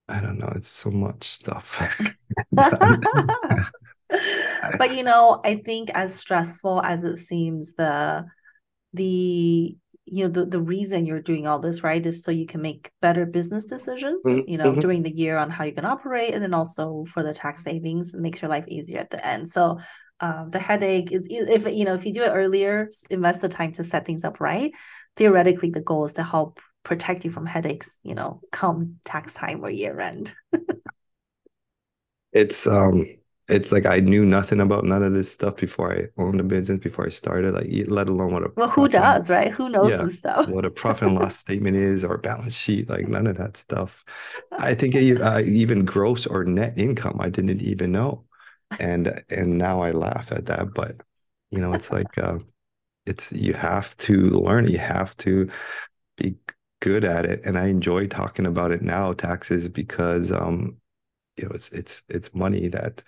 I don't know. It's so much stuff. *laughs* *laughs* but you know, I think as stressful as it seems, the the you know the, the reason you're doing all this right is so you can make better business decisions mm-hmm. you know mm-hmm. during the year on how you can operate and then also for the tax savings it makes your life easier at the end so um, the headache is if you know if you do it earlier invest the time to set things up right theoretically the goal is to help protect you from headaches you know come tax time or year end *laughs* it's um it's like I knew nothing about none of this stuff before I owned a business, before I started, like let alone what a well, who does, right? Who knows yeah, this stuff? what a profit and loss *laughs* statement is or balance sheet, like none of that stuff. I think I, *laughs* uh, even gross or net income, I didn't even know, and and now I laugh at that. But you know, it's like uh, it's you have to learn. You have to be good at it, and I enjoy talking about it now, taxes, because um, you know, it's it's it's money that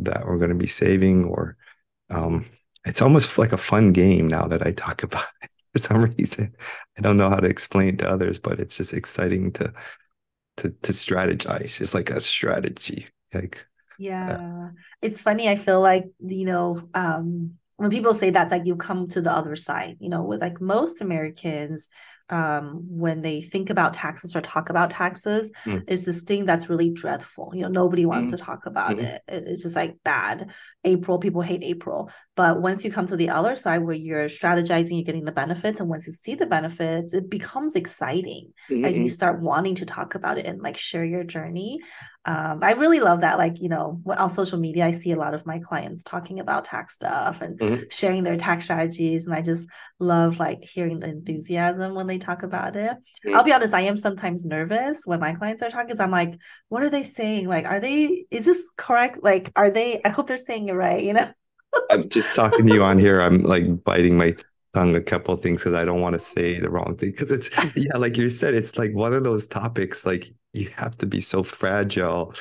that we're going to be saving or um, it's almost like a fun game now that I talk *laughs* about it for some reason. I don't know how to explain to others, but it's just exciting to to to strategize. It's like a strategy. Like yeah. Uh, it's funny. I feel like, you know, um when people say that's like you come to the other side, you know, with like most Americans, um, when they think about taxes or talk about taxes mm. is this thing that's really dreadful. You know, nobody wants mm. to talk about mm. it. It's just like bad. April, people hate April. But once you come to the other side where you're strategizing, you're getting the benefits, and once you see the benefits, it becomes exciting. Mm-hmm. And you start wanting to talk about it and like share your journey. Um, I really love that. Like, you know, on social media, I see a lot of my clients talking about tax stuff and mm-hmm. sharing their tax strategies. And I just love like hearing the enthusiasm when they talk about it. Mm-hmm. I'll be honest, I am sometimes nervous when my clients are talking because I'm like, what are they saying? Like, are they, is this correct? Like, are they, I hope they're saying it right, you know? I'm just talking to you on here. I'm like biting my tongue a couple of things because I don't want to say the wrong thing. Because it's, *laughs* yeah, like you said, it's like one of those topics, like you have to be so fragile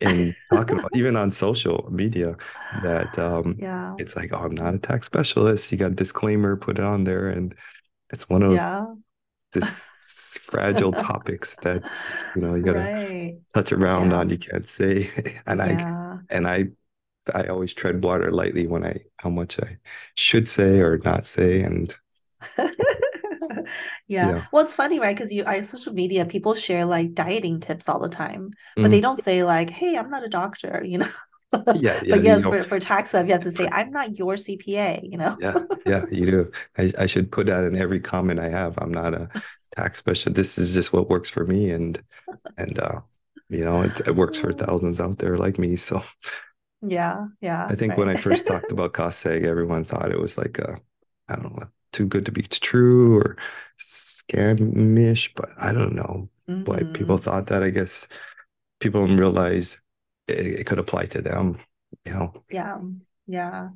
in talking about even on social media that um *laughs* yeah it's like oh i'm not a tax specialist you got a disclaimer put it on there and it's one of those yeah this *laughs* fragile topics that you know you gotta right. touch around yeah. on you can't say and i and i I always tread water lightly when I how much I should say or not say, and *laughs* yeah. yeah. Well, it's funny, right? Because you on social media, people share like dieting tips all the time, but mm. they don't say like, "Hey, I'm not a doctor," *laughs* you know. yeah, yeah. but yes, know, for, for tax stuff, you have to say, I'm not your CPA, you know? yeah, yeah, you do. I, I should put that in every comment I have. I'm not a tax specialist. This is just what works for me. And, and, uh, you know, it, it works for *laughs* thousands out there like me. So, yeah, yeah. I think right. when I first talked *laughs* about cost seg, everyone thought it was like a, I don't know, too good to be true or scamish, but I don't know mm-hmm. why people mm-hmm. thought that. I guess people don't realize it, it could apply to them, you know? Yeah. Yeah.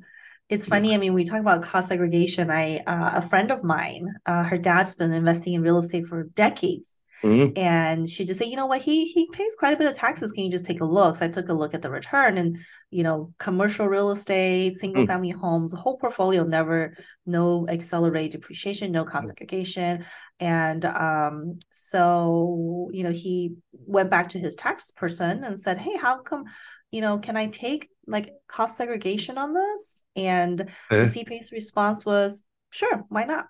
It's funny. I mean, we talk about cost segregation. I uh, a friend of mine, uh, her dad's been investing in real estate for decades, mm-hmm. and she just said, you know what, he he pays quite a bit of taxes. Can you just take a look? So I took a look at the return, and you know, commercial real estate, single mm. family homes, the whole portfolio never no accelerated depreciation, no cost segregation, and um, so you know, he went back to his tax person and said, hey, how come? you know, can I take like cost segregation on this? And the CPA's response was, sure, why not?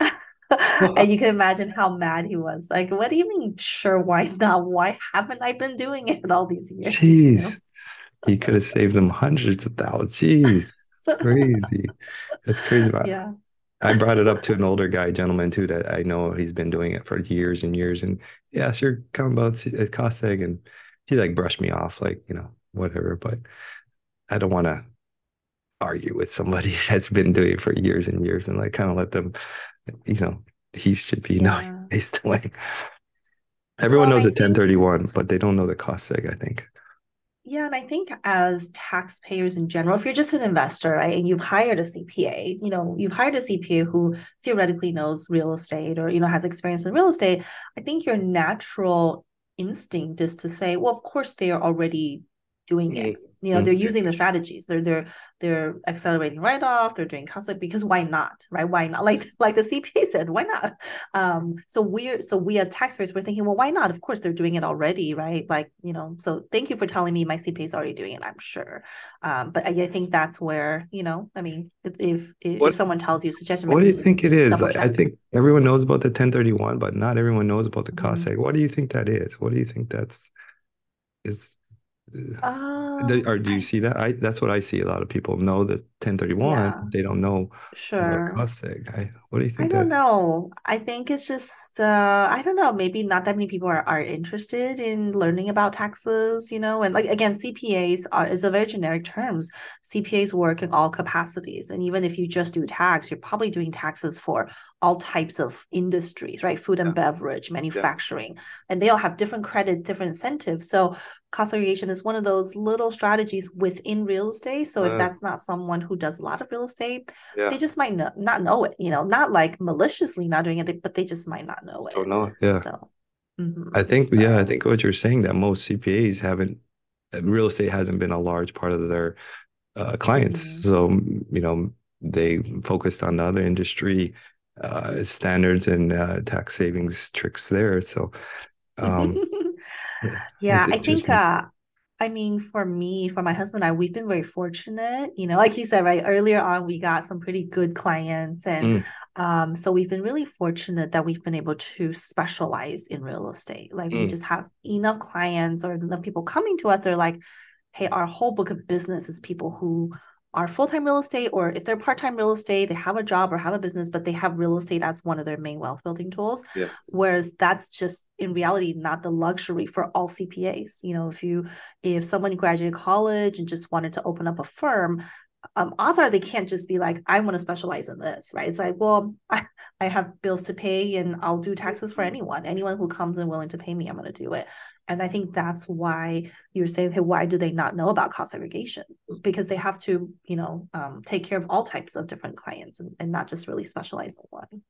*laughs* *laughs* and you can *laughs* imagine how mad he was. Like, what do you mean, sure, why not? Why haven't I been doing it all these years? Jeez. You know? he could have saved them hundreds of thousands. Jeez. That's crazy. That's crazy. *laughs* Yeah. I brought it up to an older guy, gentleman too, that I know he's been doing it for years and years. And yeah, sure, come about uh, cost seg. And he like brushed me off, like, you know, whatever. But I don't want to argue with somebody that's been doing it for years and years and like kind of let them, you know, he should be yeah. knowing he's doing. Everyone well, knows a 1031, but they don't know the cost seg, I think. Yeah, and I think as taxpayers in general, if you're just an investor, right, and you've hired a CPA, you know, you've hired a CPA who theoretically knows real estate or you know has experience in real estate, I think your natural instinct is to say, well, of course they are already doing it you know they're mm-hmm. using the strategies. They're they're they're accelerating write off they're doing cost seg because why not right? Why not? *laughs* Like like the cpa said why not? Um so we're so we as taxpayers we're thinking well why not? Of course they're doing it already right? Like you know so thank you for telling me my cpa is already doing it i'm sure. Um but i, I think that's where you know i mean if if, if someone tells you suggestion what do you think it is? like, i think everyone knows about the 1031 but not everyone knows about the cost mm-hmm. what do you think that is? What do you think that's is um, or do you see that? I that's what I see. A lot of people know that 1031. Yeah. They don't know sure. I, what do you think? I don't know. I think it's just uh, I don't know. Maybe not that many people are, are interested in learning about taxes. You know, and like again, CPAs are is a very generic terms. CPAs work in all capacities, and even if you just do tax, you're probably doing taxes for all types of industries, right? Food and yeah. beverage, manufacturing, yeah. and they all have different credits, different incentives. So cost segregation is one of those little strategies within real estate. So if that's not someone who does a lot of real estate, yeah. they just might not, not know it, you know, not like maliciously not doing it, but they just might not know it. Don't know it. Yeah. So, mm-hmm. I think, so, yeah, I think what you're saying that most CPAs haven't, real estate hasn't been a large part of their uh, clients. Mm-hmm. So, you know, they focused on the other industry uh, standards and uh, tax savings tricks there. So, um, *laughs* yeah, I think uh I mean for me, for my husband and I, we've been very fortunate. You know, like you said, right earlier on, we got some pretty good clients, and mm. um, so we've been really fortunate that we've been able to specialize in real estate. Like mm. we just have enough clients or enough people coming to us. They're like, "Hey, our whole book of business is people who are full-time real estate or if they're part-time real estate they have a job or have a business but they have real estate as one of their main wealth building tools yeah. whereas that's just in reality not the luxury for all cpas you know if you if someone graduated college and just wanted to open up a firm um, odds are they can't just be like, I want to specialize in this, right? It's like, well, *laughs* I, I have bills to pay and I'll do taxes for anyone. Anyone who comes and willing to pay me, I'm going to do it. And I think that's why you're saying, hey, why do they not know about cost segregation? Because they have to, you know, um, take care of all types of different clients and, and not just really specialize in one.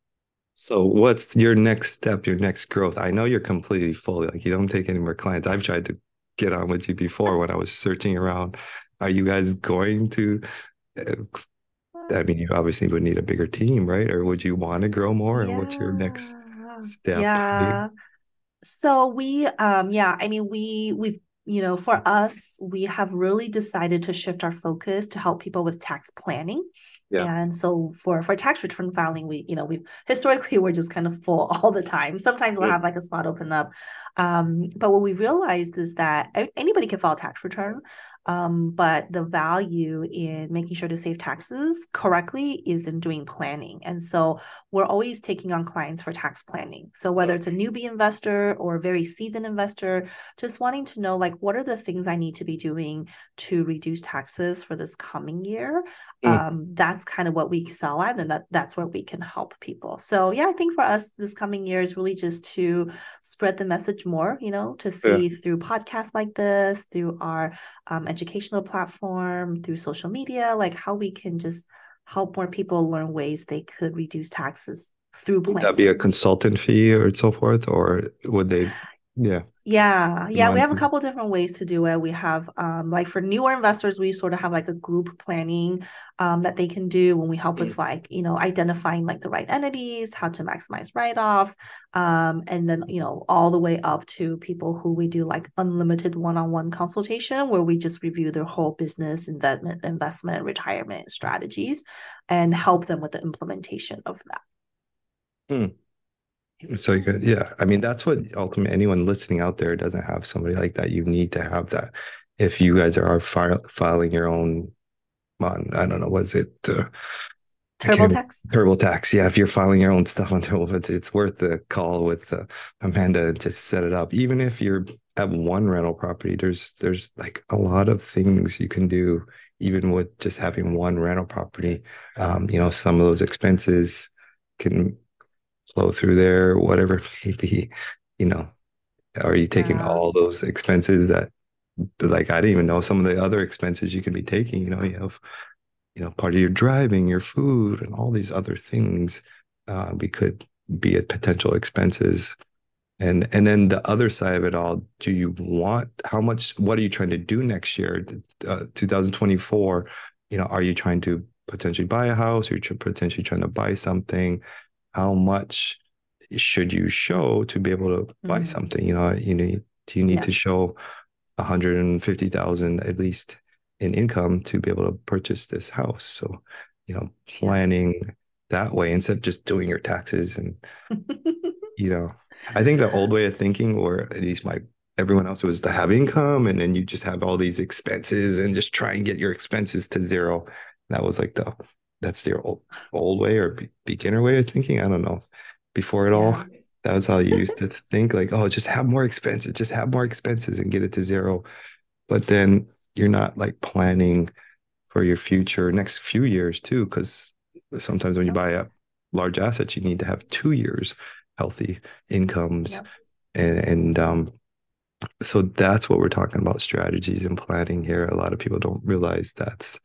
So what's your next step, your next growth? I know you're completely full, like you don't take any more clients. I've tried to get on with you before when I was searching around. Are you guys going to uh, I mean, you obviously would need a bigger team, right? Or would you want to grow more? Yeah. And what's your next step? Yeah. So we, um, yeah, I mean, we we've you know, for us, we have really decided to shift our focus to help people with tax planning. Yeah. And so for for tax return filing, we, you know, we historically *laughs* we're just kind of full *laughs* all the time. Sometimes we'll have like a spot open up. Um, but what we realized is that anybody can file tax return. Um, but the value in making sure to save taxes correctly is in doing planning. And so we're always taking on clients for tax planning. So whether it's a newbie investor or a very seasoned investor, just wanting to know like what are the things I need to be doing to reduce taxes for this coming year. Mm. Um, that's kind of what we excel at, and that that's where we can help people. So yeah, I think for us this coming year is really just to spread the message more, you know, to see yeah. through podcasts like this, through our um, educational platform, through social media, like how we can just help more people learn ways they could reduce taxes through planning. Would that be a consultant fee or so forth, or would they? Yeah. Yeah. Yeah. We have a couple different ways to do it. We have um like for newer investors, we sort of have like a group planning um that they can do when we help with mm. like, you know, identifying like the right entities, how to maximize write-offs. Um, and then, you know, all the way up to people who we do like unlimited one-on-one consultation where we just review their whole business, investment, investment, retirement strategies and help them with the implementation of that. Hmm. So you could, yeah. I mean, that's what ultimately anyone listening out there doesn't have somebody like that. You need to have that. If you guys are file, filing your own, on I don't know, what's it? Uh, TurboTax. TurboTax. Yeah, if you're filing your own stuff on Turbo, it's, it's worth the call with uh, Amanda to set it up. Even if you're at one rental property, there's there's like a lot of things you can do, even with just having one rental property. Um, you know, some of those expenses can flow through there, whatever maybe, you know, are you taking yeah. all those expenses that like I didn't even know some of the other expenses you could be taking, you know, you have, you know, part of your driving, your food and all these other things uh, we could be at potential expenses. And and then the other side of it all, do you want how much what are you trying to do next year? Uh, 2024, you know, are you trying to potentially buy a house? Or you're potentially trying to buy something how much should you show to be able to mm-hmm. buy something? You know, you need do you need yeah. to show 150,000 at least in income to be able to purchase this house? So, you know, planning that way instead of just doing your taxes and you know, I think the *laughs* old way of thinking, or at least my everyone else was to have income and then you just have all these expenses and just try and get your expenses to zero. That was like the that's your old, old way or be, beginner way of thinking. I don't know. Before it all, that was how you used to *laughs* think like, oh, just have more expenses, just have more expenses and get it to zero. But then you're not like planning for your future next few years too, because sometimes when you buy a large assets, you need to have two years healthy incomes. Yep. And, and um, so that's what we're talking about strategies and planning here. A lot of people don't realize that's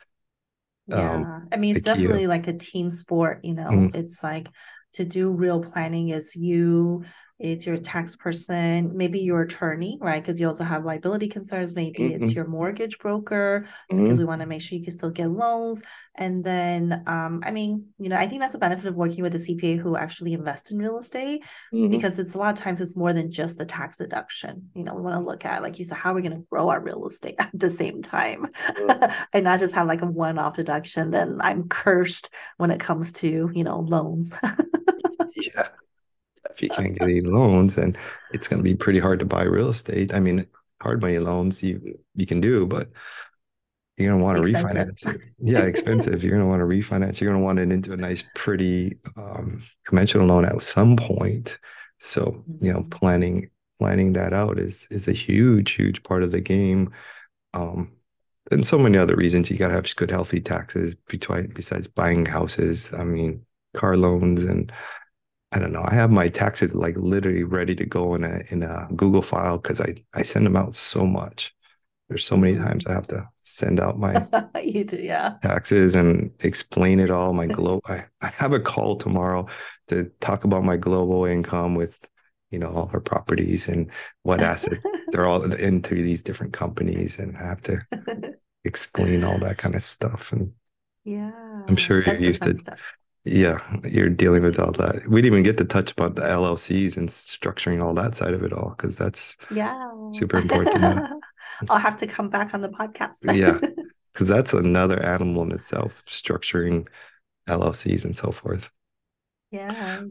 yeah. Um, I mean, it's definitely like a team sport, you know, mm. it's like to do real planning is you it's your tax person, maybe your attorney, right? Because you also have liability concerns. Maybe mm-hmm. it's your mortgage broker mm-hmm. because we want to make sure you can still get loans. And then, um, I mean, you know, I think that's the benefit of working with a CPA who actually invests in real estate mm-hmm. because it's a lot of times it's more than just the tax deduction. You know, we want to look at, like you said, how are we going to grow our real estate *laughs* at the same time *laughs* and not just have like a one off deduction. Then I'm cursed when it comes to, you know, loans. *laughs* yeah if you can't get any loans, then it's going to be pretty hard to buy real estate. I mean, hard money loans you you can do, but you're going to want to refinance it. Yeah, expensive. you're going to want to refinance. You're going to want it into a nice, pretty um, conventional loan at some point. So you know, mm-hmm. planning planning that out is is a huge, huge part of the game. Um, and so many other reasons you got to have good, healthy taxes between besides buying houses. I mean, car loans and I don't know. I have my taxes like literally ready to go in a in a Google file because I I send them out so much. There's so many mm-hmm. times I have to send out my *laughs* you do, yeah. taxes and explain it all. My *laughs* global I, I have a call tomorrow to talk about my global income with you know all her properties and what assets *laughs* they're all into these different companies and I have to explain all that kind of stuff and yeah I'm sure you're used to stuff yeah, you're dealing with all that. We didn't even get to touch about the LLCs and structuring all that side of it all because that's yeah super important. *laughs* I'll have to come back on the podcast. yeah, *laughs* because that's another animal in itself, structuring LLCs and so forth. Yeah.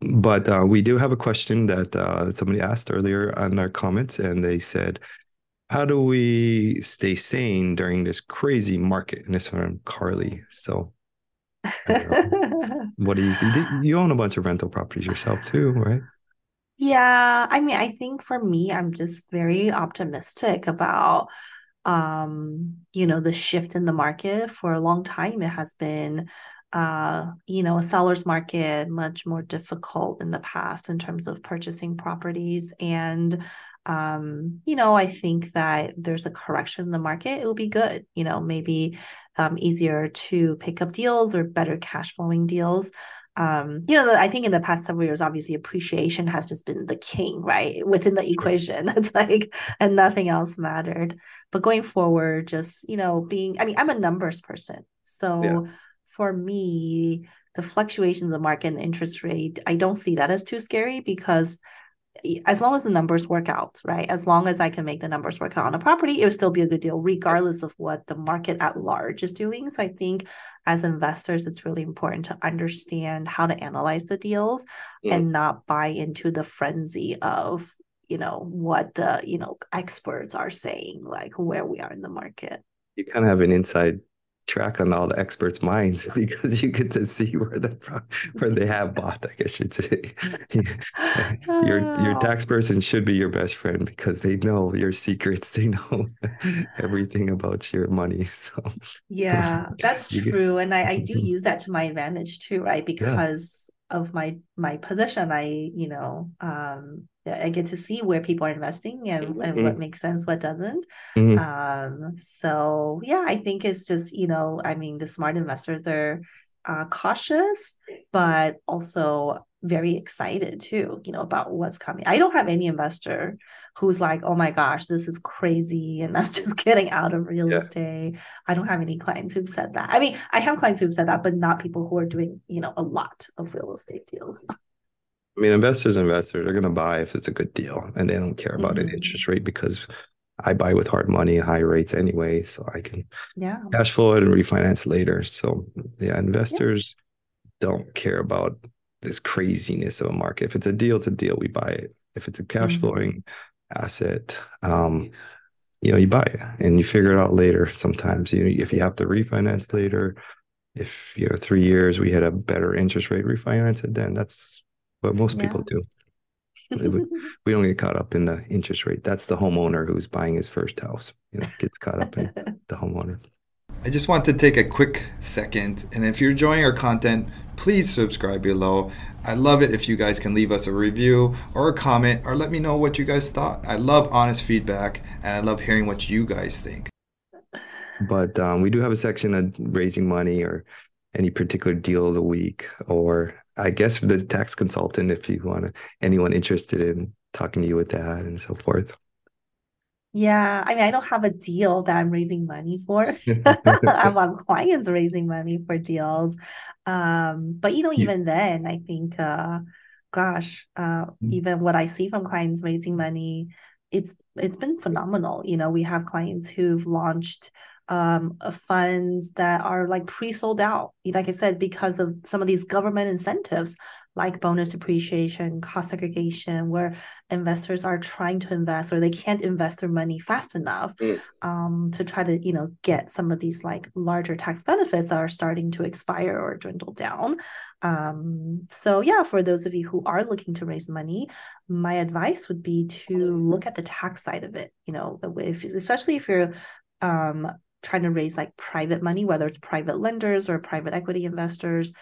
But uh, we do have a question that uh, somebody asked earlier on our comments, and they said, "How do we stay sane during this crazy market?" And this from Carly. So, *laughs* what do you see? You own a bunch of rental properties yourself too, right? Yeah, I mean, I think for me, I'm just very optimistic about um, you know, the shift in the market. For a long time, it has been uh, you know, a seller's market much more difficult in the past in terms of purchasing properties. And, um, you know, I think that there's a correction in the market. It will be good, you know, maybe um, easier to pick up deals or better cash flowing deals. Um, you know, I think in the past several years, obviously appreciation has just been the king, right? Within the equation. *laughs* It's like, and nothing else mattered. But going forward, just, you know, being, I mean, I'm a numbers person. So, yeah for me, the fluctuations of the market and the interest rate, I don't see that as too scary because as long as the numbers work out, right? As long as I can make the numbers work out on a property, it would still be a good deal, regardless of what the market at large is doing. So I think as investors, it's really important to understand how to analyze the deals yeah. and not buy into the frenzy of, you know, what the, you know, experts are saying, like where we are in the market. You kind of have an inside track on all the experts' minds *laughs* because you get to see where the where they have bought. I guess you'd say *laughs* your your tax person should be your best friend because they know your secrets. They know *laughs* everything about your money. So yeah, that's true, and I, I do mm-hmm. use that to my advantage too, right? Because yeah. of my my position, I you know um I get to see where people are investing and, mm-hmm. and what makes sense, what doesn't. Mm-hmm. Um, so yeah, I think it's just, you know, I mean, the smart investors are uh, cautious, but also very excited too, you know, about what's coming. I don't have any investor who's like, oh my gosh, this is crazy. And *laughs* I'm just getting out of real yeah. estate. I don't have any clients who've said that. I mean, I have clients who've said that, but not people who are doing, you know, a lot of real estate deals. I mean, investors, investors are going to buy if it's a good deal, and they don't care about mm-hmm. an interest rate because I buy with hard money and high rates anyway, so I can yeah cash flow it and refinance later. So yeah, investors yeah. don't care about this craziness of a market. If it's a deal, it's a deal. We buy it. If it's a cash mm-hmm. flowing asset, um, you know, you buy it and you figure it out later. Sometimes you know, if you have to refinance later, if you know three years we had a better interest rate, refinance it. Then that's what most yeah. people do. *laughs* we don't get caught up in the interest rate. That's the homeowner who's buying his first house. You know, gets caught up in *laughs* the homeowner. I just want to take a quick second, and if you're enjoying our content, please subscribe below. I love it if you guys can leave us a review or a comment or let me know what you guys thought. I love honest feedback, and I love hearing what you guys think. But um, we do have a section of raising money or any particular deal of the week, or I guess the tax consultant if you want to, anyone interested in talking to you with that and so forth. Yeah, I mean, I don't have a deal that I'm raising money for. *laughs* *laughs* I'm on clients raising money for deals. Um, but you know, even yeah. then, I think, uh, gosh, uh, mm-hmm. even what I see from clients raising money, it's it's been phenomenal. You know, we have clients who've launched um, funds that are like pre-sold out like i said because of some of these government incentives like bonus depreciation cost segregation where investors are trying to invest or they can't invest their money fast enough mm. um, to try to you know get some of these like larger tax benefits that are starting to expire or dwindle down um, so yeah for those of you who are looking to raise money my advice would be to look at the tax side of it you know if especially if you're um, trying to raise like private money, whether it's private lenders or private equity investors,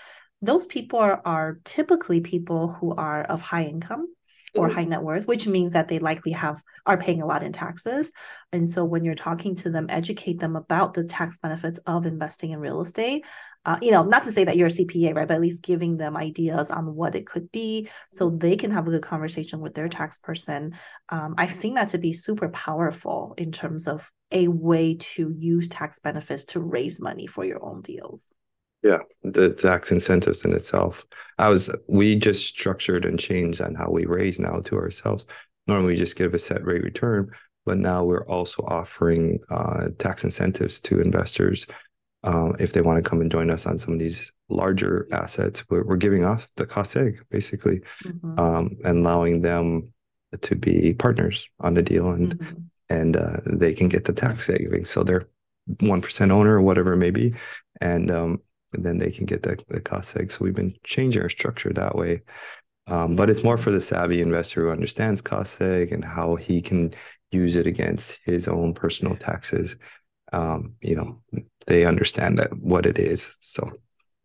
those people are, are typically people who are of high income or high net worth, which means that they likely have are paying a lot in taxes. And so when you're talking to them, educate them about the tax benefits of investing in real estate. Uh, you know, not to say that you're a CPA, right? But at least giving them ideas on what it could be so they can have a good conversation with their tax person. Um, I've seen that to be super powerful in terms of a way to use tax benefits to raise money for your own deals. Yeah, the tax incentives in itself. I was we just structured and changed on how we raise now to ourselves. Normally we just give a set rate return, but now we're also offering uh, tax incentives to investors um, if they want to come and join us on some of these larger assets. We're, we're giving off the cost seg basically, mm-hmm. um, and allowing them to be partners on the deal, and mm-hmm. and uh, they can get the tax savings. So they're one percent owner or whatever it may be, and, um, and then they can get the, the cost seg. So we've been changing our structure that way. Um, but it's more for the savvy investor who understands cost seg and how he can use it against his own personal taxes. Um, you know, they understand that what it is. So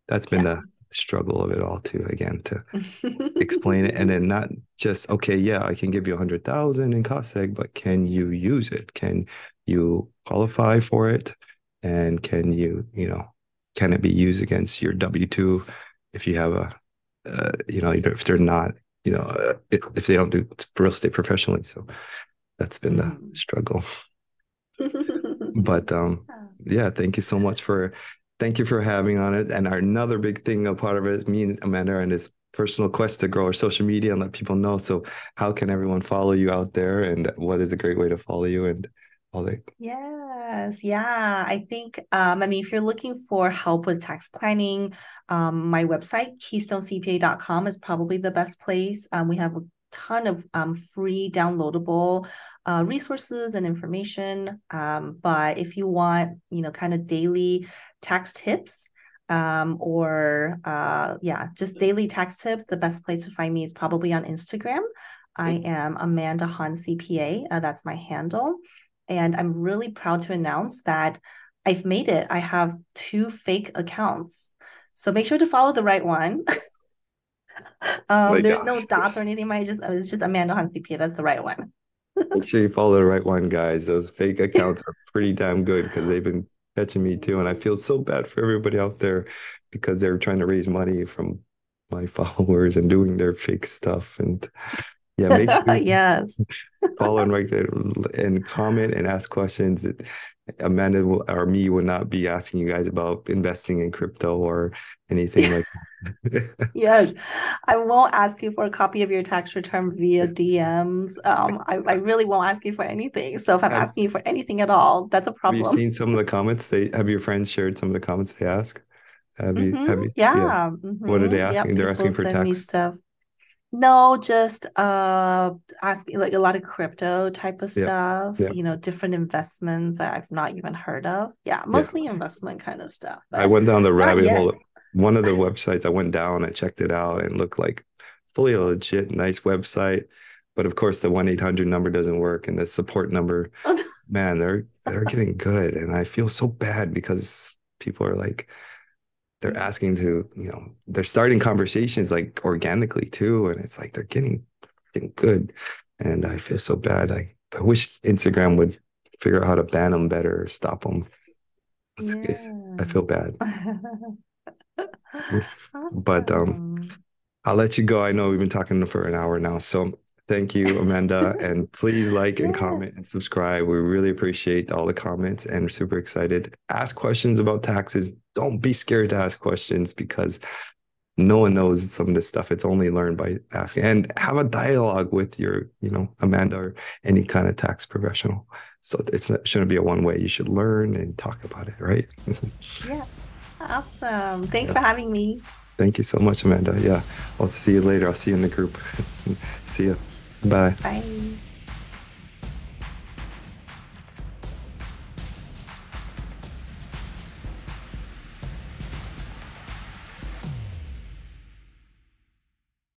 that's been yeah. the struggle of it all too. Again, to *laughs* explain it, and then not just okay, yeah, I can give you a hundred thousand in cost seg, but can you use it? Can you qualify for it? And can you, you know, can it be used against your W two if you have a uh, you know, if they're not, you know, uh, if, if they don't do real estate professionally. So that's been the mm-hmm. struggle. *laughs* but um, yeah, thank you so much for thank you for having on it. And our another big thing, a part of it is me and Amanda and this personal quest to grow our social media and let people know. So how can everyone follow you out there and what is a great way to follow you and Yeah. Yes, yeah. I think, um, I mean, if you're looking for help with tax planning, um, my website, keystonecpa.com, is probably the best place. Um, we have a ton of um, free downloadable uh, resources and information. Um, but if you want, you know, kind of daily tax tips, um, or uh, yeah, just daily tax tips, the best place to find me is probably on Instagram. I am Amanda Han CPA. Uh, that's my handle. And I'm really proud to announce that I've made it. I have two fake accounts. So make sure to follow the right one. *laughs* um, there's gosh. no dots or anything. I just it's just Amanda Han CPA. That's the right one. *laughs* make sure you follow the right one, guys. Those fake accounts are pretty damn good because they've been catching me too. And I feel so bad for everybody out there because they're trying to raise money from my *laughs* followers and doing their fake stuff. And yeah, make *laughs* sure yes. follow and *laughs* there and comment and ask questions. Amanda will, or me will not be asking you guys about investing in crypto or anything like that. *laughs* yes. I won't ask you for a copy of your tax return via DMs. Um, I, I really won't ask you for anything. So if I'm asking you for anything at all, that's a problem. Have you seen some of the comments they have your friends shared some of the comments they ask? Have you, mm-hmm. have you, yeah. yeah. Mm-hmm. What are they asking? Yep, They're asking for tax stuff. No, just uh asking like a lot of crypto type of stuff, yeah. you know, different investments that I've not even heard of. Yeah, mostly yeah. investment kind of stuff. I went down the rabbit hole. One of the *laughs* websites I went down, I checked it out and looked like fully a legit nice website. But of course the 1-800 number doesn't work and the support number, *laughs* man, they're they're getting good. And I feel so bad because people are like, they're asking to you know they're starting conversations like organically too and it's like they're getting getting good and i feel so bad. I, I wish instagram would figure out how to ban them better or stop them yeah. i feel bad. *laughs* Awesome. but um i'll let you go. I know we've been talking for an hour now so Thank you, Amanda. *laughs* and please like yes. and comment and subscribe. We really appreciate all the comments and we're super excited. Ask questions about taxes. Don't be scared to ask questions because no one knows some of this stuff. It's only learned by asking and have a dialogue with your, you know, Amanda or any kind of tax professional. So it's not, shouldn't be a one way. You should learn and talk about it, right? yeah. *laughs* Awesome. Thanks yeah. for having me. Thank you so much, Amanda. Yeah. I'll see you later. I'll see you in the group. *laughs* see you. Bye. Bye.